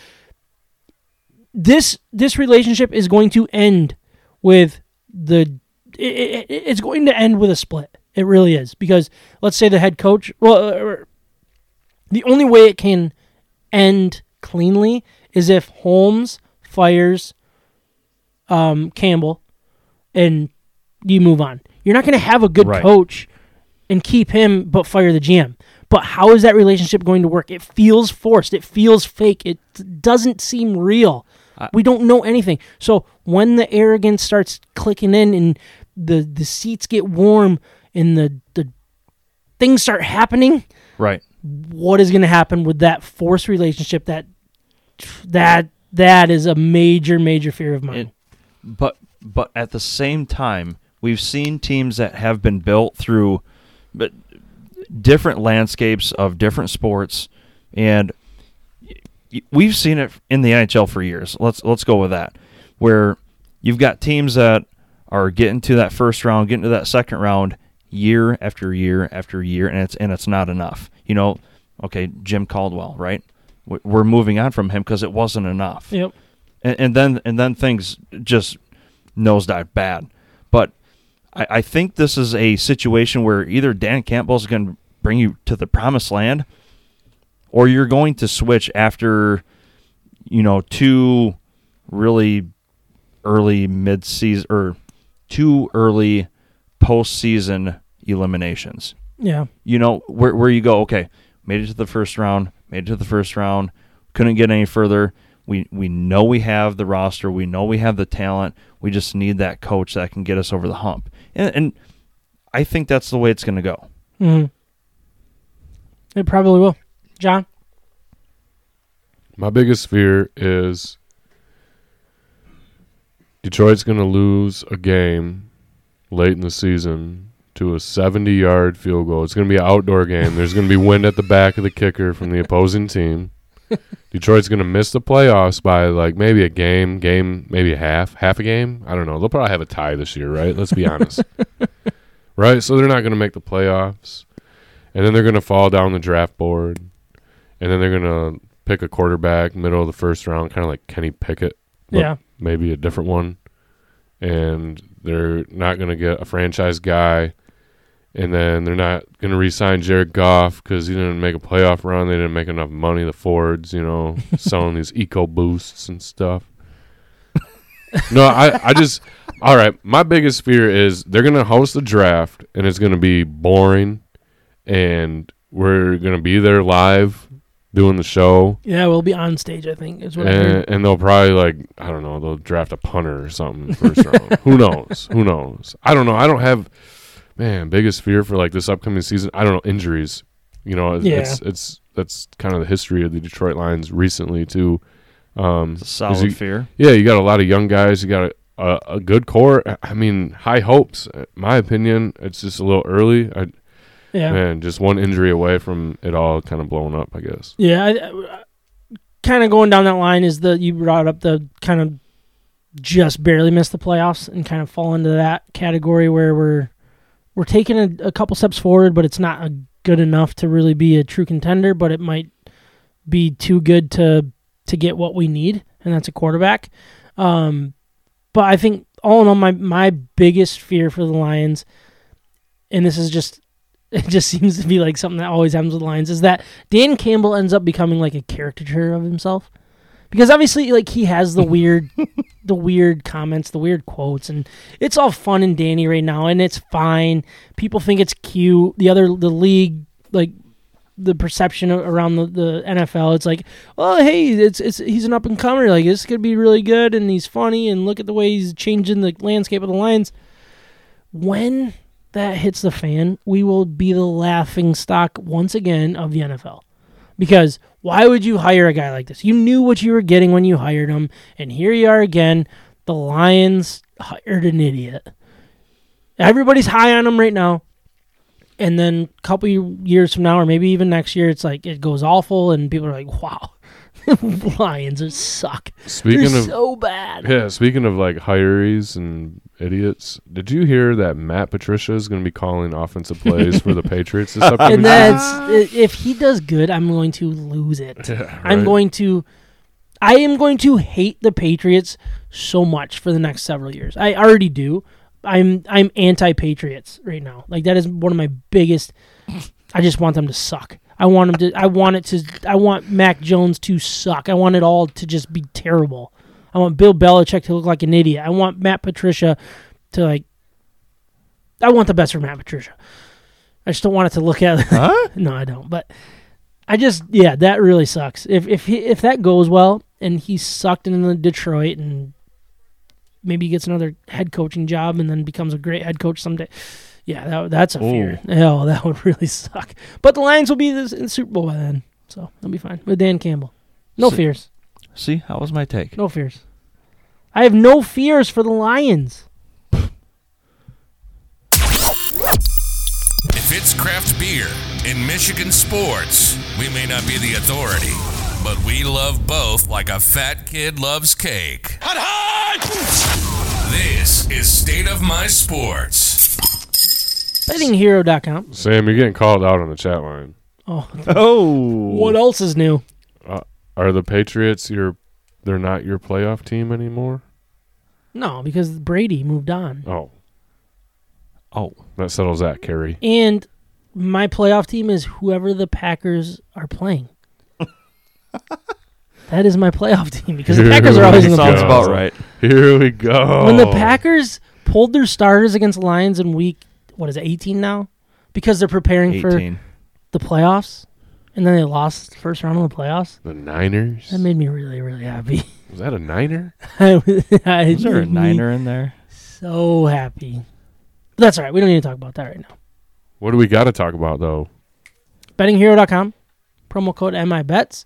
this this relationship is going to end with the it, it, it's going to end with a split. It really is because let's say the head coach. Well, uh, the only way it can end cleanly is if Holmes fires um, Campbell and you move on. You're not going to have a good Right. coach and keep him, but fire the GM. But how is that relationship going to work? It feels forced. It feels fake. It doesn't seem real. we don't know anything. So when the arrogance starts clicking in and the the seats get warm and the the things start happening, right what is going to happen with that forced relationship? That that that is a major major fear of mine. It- but but at the same time we've seen teams that have been built through but different landscapes of different sports and we've seen it in the NHL for years. Let's let's go with that. Where you've got teams that are getting to that first round, getting to that second round year after year after year and it's and it's not enough. You know, okay, Jim Caldwell, right? We- We're moving on from him because it wasn't enough Yep. and, and then and then things just nosedive bad. But I, I think this is a situation where either Dan Campbell's going to bring you to the promised land, or you're going to switch after you know two really early mid season or two early postseason eliminations Yeah. you know where where you go okay made it to the first round made it to the first round couldn't get any further we we know we have the roster we know we have the talent we just need that coach that can get us over the hump and, and i think that's the way it's going to go hmm It probably will. John. My biggest fear is Detroit's going to lose a game late in the season to a 70 yard field goal. It's going to be an outdoor game. There's going to be wind at the back of the kicker from the opposing team. Detroit's going to miss the playoffs by like maybe a game, game, maybe a half, half a game. I don't know. They'll probably have a tie this year, right? Let's be honest. right? So they're not going to make the playoffs. And then they're going to fall down the draft board. And then they're going to pick a quarterback middle of the first round, kind of like Kenny Pickett, Yeah. maybe a different one. And they're not going to get a franchise guy. And then they're not going to re-sign Jared Goff because he didn't make a playoff run. They didn't make enough money. The Fords, you know, selling these eco boosts and stuff. no, I, I just, all right. My biggest fear is they're going to host the draft and it's going to be boring, and we're going to be there live doing the show, Yeah, we'll be on stage. I think is what and, and they'll probably like I don't know they'll draft a punter or something first round. Who knows? Who knows? I don't know. I don't have man biggest fear for like this upcoming season. I don't know injuries. You know, it's Yeah. it's, it's that's kind of the history of the Detroit Lions recently too. Um, it's a 'cause solid you- fear yeah, you got a lot of young guys. You got a, a, a good core. I mean, high hopes. In my opinion, it's just a little early. I, Yeah. Man, just one injury away from it all kind of blowing up. I guess. Yeah, I, I, kind of going down that line is the you brought up the kind of just barely missed the playoffs and kind of fall into that category where we're we're taking a, a couple steps forward, but it's not good enough to really be a true contender. But it might be too good to to get what we need, and that's a quarterback. Um, but I think all in all, my my biggest fear for the Lions, and this is just it just seems to be like something that always happens with Lions, is that Dan Campbell ends up becoming like a caricature of himself. Because obviously like he has the weird the weird comments, the weird quotes and it's all fun and dandy right now and it's fine. People think it's cute. The other the league like the perception around the, the NFL it's like, "Oh, hey, it's it's he's an up and comer. Like this could be really good and he's funny and look at the way he's changing the landscape of the Lions." When that hits the fan, we will be the laughing stock once again of the NFL. Because why would you hire a guy like this? You knew what you were getting when you hired him, and here you are again. The Lions hired an idiot. Everybody's high on him right now. And then a couple years from now, or maybe even next year, it's like it goes awful, and people are like, "Wow, Lions suck. Speaking They're of so bad." yeah, speaking of like hirees and idiots, did you hear that Matt Patricia is going to be calling offensive plays for the Patriots this upcoming And that's if he does good, I'm going to lose it. season? Yeah, I'm going to I am going to hate the Patriots so much for the next several years. I already do. I'm I'm anti-Patriots right now. Like that is one of my biggest I just want them to suck. I want them to I want it to I want Mac Jones to suck. I want it all to just be terrible. I want Bill Belichick to look like an idiot. I want Matt Patricia to like I want the best for Matt Patricia. I just don't want it to look at huh no, I don't. But I just yeah, that really sucks. If if he, if that goes well and he's sucked into Detroit and maybe he gets another head coaching job and then becomes a great head coach someday. Yeah, that that's a fear. Oh, that would really suck. But the Lions will be this, in the Super Bowl by then, so they'll be fine with Dan Campbell. No So- fears. See how was my take No fears. I have no fears for the Lions. If it's craft beer in Michigan sports. We may not be the authority, but we love both like a fat kid loves cake. Hot, hot! This is State of My Sports. Bettinghero.com. Sam, you're getting called out on the chat line. Oh, Oh, what else is new? Uh, Are the Patriots your? They're not your playoff team anymore. No, because Brady moved on. Oh, oh, that settles that, Kerry. And my playoff team is whoever the Packers are playing. that is my playoff team because the Packers are always in the sounds playoffs. about right. Here we go. When the Packers pulled their starters against Lions in week, what is it, 18 now? Because they're preparing for the playoffs, and then they lost the first round of the playoffs. the Niners. That made me really, really happy. Was that a Niner? I Is there a niner in there? So happy. But that's all right. We don't need to talk about that right now. What do we got to talk about though? bettinghero.com promo code MIBETS.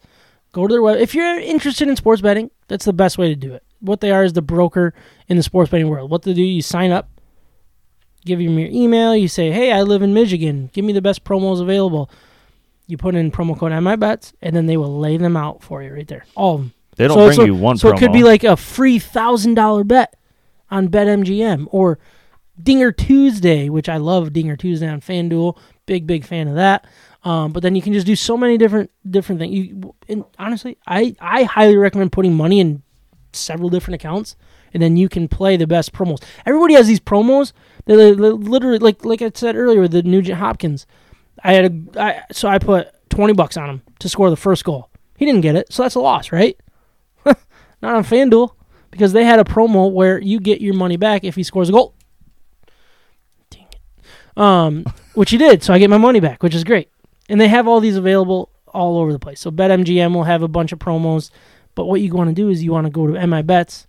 Go to their web. If you're interested in sports betting, that's the best way to do it. What they are is the broker in the sports betting world. What they do, you sign up, give them your email, you say, "Hey, I live in Michigan. Give me the best promos available." You put in promo code MIBETS, and then they will lay them out for you right there. All of them. They don't So- bring so- you one So promo. it could be like a free thousand dollar bet on BetMGM or Dinger Tuesday, which I love Dinger Tuesday on FanDuel. Big big fan of that. Um, but then you can just do so many different different things. You and honestly, I I highly recommend putting money in several different accounts, and then you can play the best promos. Everybody has these promos. They li- li- literally like like I said earlier with the Nugent Hopkins. I had a I, so I put twenty bucks on him to score the first goal. He didn't get it, so that's a loss, right? Not on FanDuel because they had a promo where you get your money back if he scores a goal. Dang it. Um, which he did, so I get my money back, which is great. And they have all these available all over the place. So BetMGM will have a bunch of promos, but what you want to do is you want to go to MIBets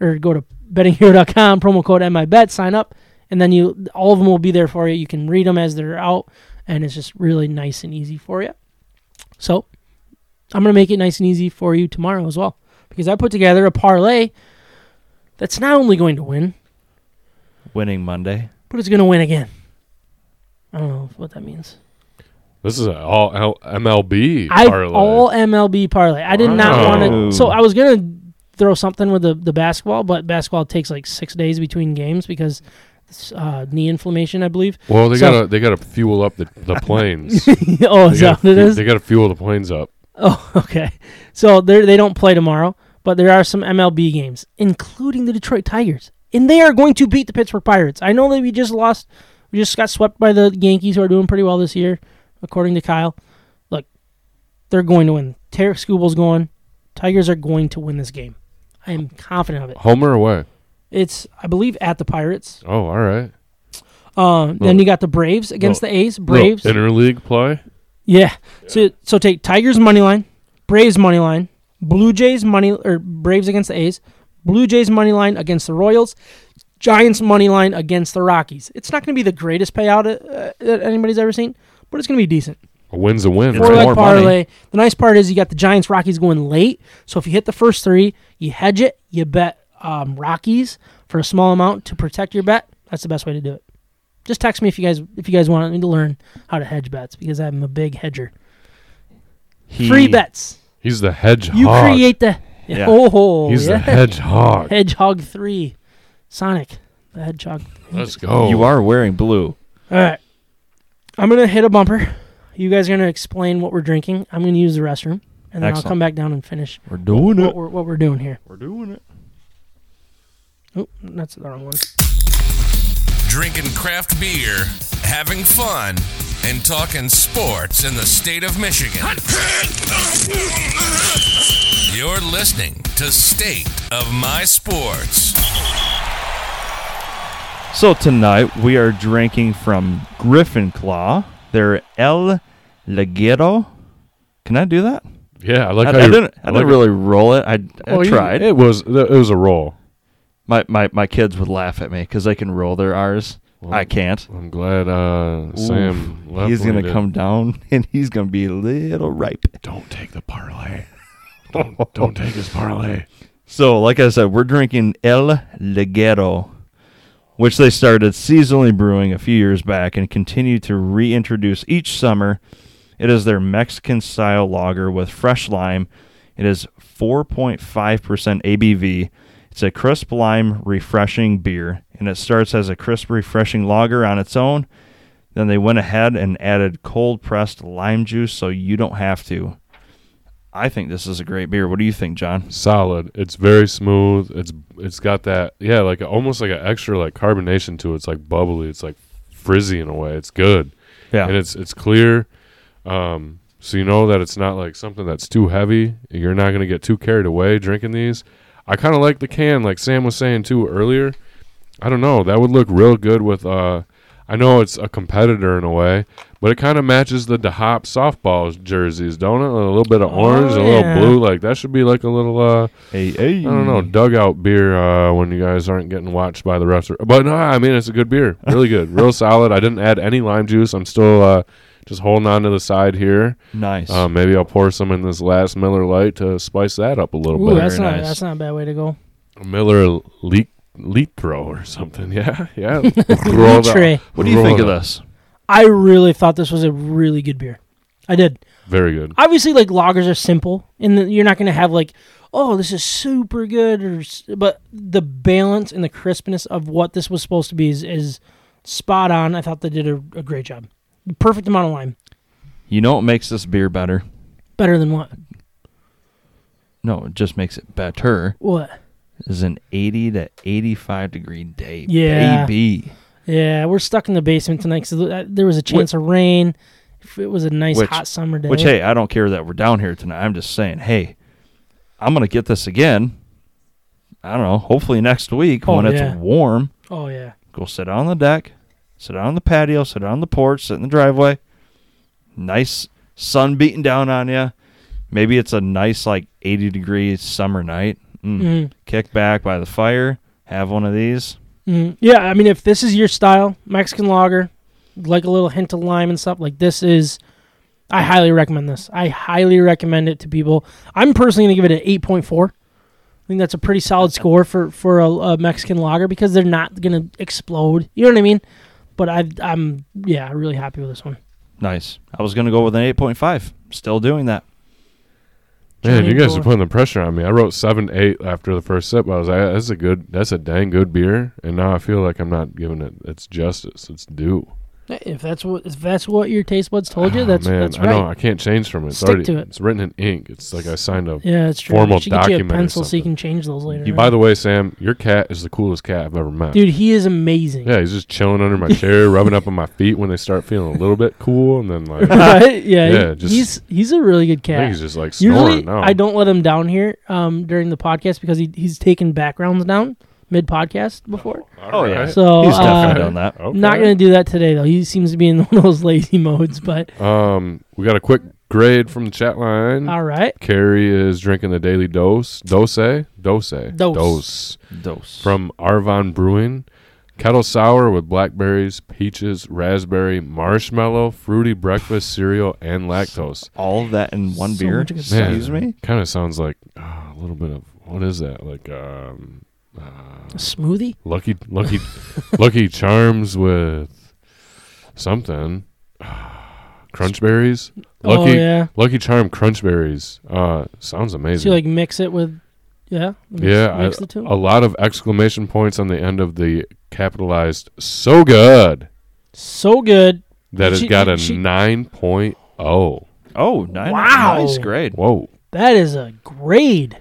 or go to bettinghero.com, promo code MIBET, sign up, and then you all of them will be there for you. You can read them as they're out, and it's just really nice and easy for you. So I'm gonna make it nice and easy for you tomorrow as well because I put together a parlay that's not only going to win, winning Monday. but it's going to win again. I don't know what that means. This is a all L- MLB I parlay. all MLB parlay. I did not want to. So I was going to throw something with the the basketball, but basketball takes like six days between games because it's, uh, knee inflammation, I believe. well, they so- gotta they gotta fuel up the, the planes. oh, They is gotta that what it fu- is? They gotta fuel the planes up. Oh, okay. So they they don't play tomorrow, but there are some MLB games, including the Detroit Tigers, and they are going to beat the Pittsburgh Pirates. I know that we just lost, we just got swept by the Yankees, who are doing pretty well this year, according to Kyle. Look, they're going to win. Tarik Skubal's going. Tigers are going to win this game. I am confident of it. Home or away? It's, I believe, at the Pirates. Oh, all right. Uh, then you got the Braves against the A's. Braves. Interleague play. Yeah. So so take Tigers money line, Braves money line, Blue Jays money or Braves against the A's, Blue Jays money line against the Royals, Giants money line against the Rockies. It's not going to be the greatest payout uh, that anybody's ever seen, but it's going to be decent. A win's a win. Four right? leg more money. parlay. The nice part is you got the Giants Rockies going late. So if you hit the first three, you hedge it. You bet um, Rockies for a small amount to protect your bet. That's the best way to do it. Just text me if you guys if you guys want me to learn how to hedge bets because I'm a big hedger. He, Free bets. He's the hedgehog. You create the Yeah. oh He's yeah. the hedgehog. hedgehog three, Sonic the Hedgehog. Let's go. You are wearing blue. All right, I'm gonna hit a bumper. You guys are gonna explain what we're drinking. I'm gonna use the restroom, and then I'll Excellent. come back down and finish We're doing what we're what we're doing here. We're doing it. Oh, that's the wrong one. Drinking craft beer, having fun, and talking sports in the state of Michigan. You're listening to State of My Sports. So tonight we are drinking from Griffin Claw. They're El Legado. Can I do that? Yeah, I like I, how I you- didn't. I, like didn't really roll it. I, I Well, you- tried. It was it was a roll. My, my my kids would laugh at me because they can roll their R's. Well, I can't. I'm glad uh, Sam left. He's gonna come down and he's gonna be a little ripe. Don't take the parlay. Don't don't take his parlay. So, like I said, we're drinking El Legado. which they started seasonally brewing a few years back and continue to reintroduce each summer. It is their Mexican style lager with fresh lime. It is 4.5% ABV. It's a crisp lime refreshing beer, and it starts as a crisp refreshing lager on its own. Then they went ahead and added cold pressed lime juice so you don't have to. I think this is a great beer. What do you think, John? Solid. It's very smooth. It's it's got that yeah, like almost like an extra like carbonation to it. It's like bubbly. It's like frizzy in a way. It's good. Yeah. and it's it's clear. Um, so you know that it's not like something that's too heavy. You're not gonna get too carried away drinking these. I kind of like the can, like Sam was saying too earlier. I don't know. That would look real good with. uh I know it's a competitor in a way, but it kind of matches the DeHop softball jerseys, don't it? A little bit of orange, Oh, a little yeah. blue. Like that should be like a little. uh Hey, hey. I don't know, dugout beer uh, when you guys aren't getting watched by the rest. Of, but no, I mean it's a good beer, really good, real solid. I didn't add any lime juice. I'm still uh, just holding on to the side here. Nice. Uh, maybe I'll pour some in this last Miller Lite to spice that up a little Ooh, bit. that's Very not nice. that's not a bad way to go. Miller leak leak throw or something. Yeah, yeah. Roll Litre. what do you think of this? I really thought this was a really good beer. I did. Very good. Obviously, like lagers are simple, and the, you're not going to have like, oh, this is super good, or but the balance and the crispness of what this was supposed to be is, is spot on. I thought they did a, a great job. Perfect amount of lime. You know what makes this beer better? Better than what? No, it just makes it better. What? Is an 80 to 85 degree day. Yeah. Baby. Yeah, we're stuck in the basement tonight because uh, there was a chance of rain. If it was a nice Which- hot summer day. Which, hey, I don't care that we're down here tonight. I'm just saying, hey, I'm going to get this again. I don't know. Hopefully next week Oh, when yeah. it's warm. oh yeah, Go sit on the deck, sit out on the patio, sit out on the porch, sit in the driveway. Nice sun beating down on you. Maybe it's a nice like 80 degree summer night. Mm. Mhm. Kick back by the fire, have one of these. Mm, yeah, I mean, if this is your style, Mexican lager, like a little hint of lime and stuff, like this is, I highly recommend this. I highly recommend it to people. I'm personally going to give it an 8.4. I think that's a pretty solid score for for a, a Mexican lager because they're not going to explode. You know what I mean? But I, I'm yeah, really happy with this one. Nice. I was going to go with an 8.5. Still doing that. Man, you guys are putting the pressure on me. I wrote seven eight after the first sip. I was like, that's a good, that's a dang good beer. And now I feel like I'm not giving it its justice. It's due. If that's what if that's what your taste buds told you, Oh, that's man, that's I know I can't change from it. It's Stick already, to it. It's written in ink. It's like I signed a. Yeah, it's true. formal should get you a document pencil so you can change those later. You on. By the way, Sam, your cat is the coolest cat I've ever met. Dude, he is amazing. Yeah, he's just chilling under my chair, rubbing up on my feet when they start feeling a little bit cool, and then like right? Yeah, Yeah, he- just- he's he's a really good cat. think he's just like snoring Usually, now. I don't let him down here um, during the podcast because he, he's taking backgrounds down mid podcast before. Oh, yeah. So He's uh, definitely done that. Okay. not going to do that today though. He seems to be in one of those lazy modes. But Um, we got a quick grade from the chat line. all right, Carrie is drinking the daily dose, dose, dose, Dose. Dose. from Arvon Brewing. Kettle sour with blackberries, peaches, raspberry, marshmallow, fruity breakfast cereal, and lactose. all of that in one So beer. much. Excuse me. Kind of sounds like uh, a little bit of what is that? Like um, a smoothie. Lucky Lucky Lucky Charms with something. Crunch berries. Lucky oh yeah. Lucky Charm crunch berries. Uh, sounds amazing. So you like mix it with, yeah, mix, yeah, mix I- the two. a lot of exclamation points on the end of the capitalized. So good so good. that has She- got a nine she- 9.0. Oh, nine, Wow. nice grade. Whoa. That is a grade.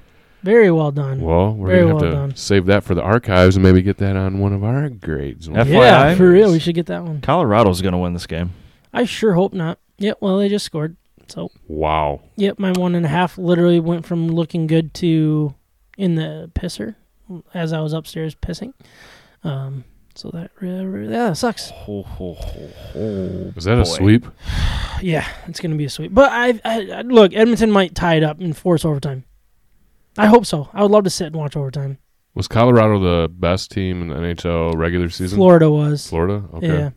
Very well done. Well, we're Very gonna have well to done. save that for the archives and maybe get that on one of our grades. FYI. yeah, for real. We should get that one. Colorado's going to win this game. I sure hope not. Yep. Well, they just scored. So Wow. Yep, my one and a half literally went from looking good to in the pisser as I was upstairs pissing. Um, so that really, yeah, that sucks. Ho, ho, ho, ho. Is that a Boy. sweep? Yeah, it's gonna be a sweep. But I, I, I look, Edmonton might tie it up and force overtime. I hope so. I would love to sit and watch overtime. Was Colorado the best team in the NHL regular season? Florida was. Florida? Okay. Yeah,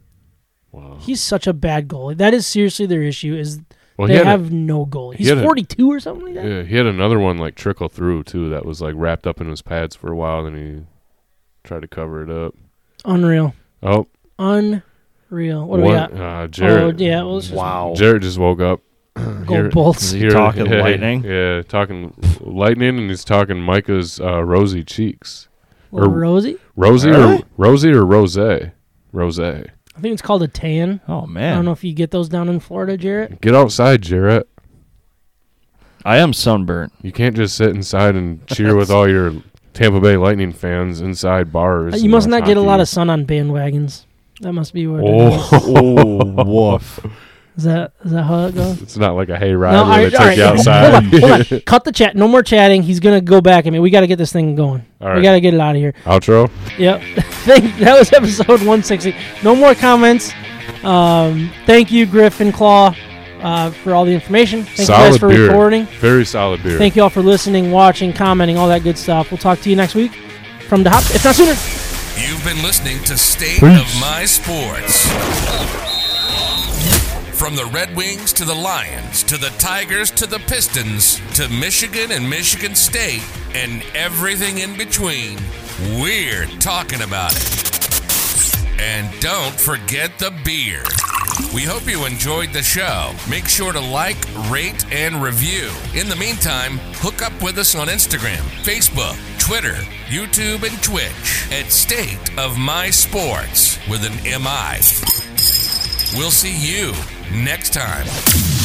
Wow. he's such a bad goalie. That is seriously their issue. Is Well, they had, a- have no goalie. he He's had a- 42 or something like that. yeah, he had another one like trickle through too that was like wrapped up in his pads for a while, then he tried to cover it up. Unreal. Oh, Unreal. What do we got? Uh, Jared. Oh, yeah. Well, just Wow. Jared just woke up. Go Here- Bolts. Is talking yeah, lightning? Yeah, talking lightning, and he's talking Micah's uh, rosy cheeks. Little or- rosy. Rosie Really? or rosy or Rose? Rose. I think it's called a tan. Oh man, I don't know if you get those down in Florida, Jarrett. Get outside, Jarrett. I am sunburnt. You can't just sit inside and cheer with all your Tampa Bay Lightning fans inside bars. Uh, you must watch not get a lot of sun on bandwagons. That must be what. It is. Oh, oh woof! Is that is that how it goes? it's not like a hayride No, where all they right, take all right. you Hold outside. on, hold on. Cut the chat. No more chatting. He's gonna go back. I mean, we got to get this thing going. All We got to get it out of here. Outro. Yep. Thank, that was episode 160. No more comments. Um, thank you, Griffin Claw, uh, for all the information. Thank solid you guys for beer. recording. Very solid beer. Thank you all for listening, watching, commenting, all that good stuff. We'll talk to you next week from the hop, if not sooner. You've been listening to State Peace. of My Sports. From the Red Wings to the Lions to the Tigers to the Pistons to Michigan and Michigan State and everything in between, we're talking about it. And don't forget the beer. We hope you enjoyed the show. Make sure to like, rate, and review. In the meantime, hook up with us on Instagram, Facebook, Twitter, YouTube, and Twitch at State of My Sports with an MI. We'll see you next time.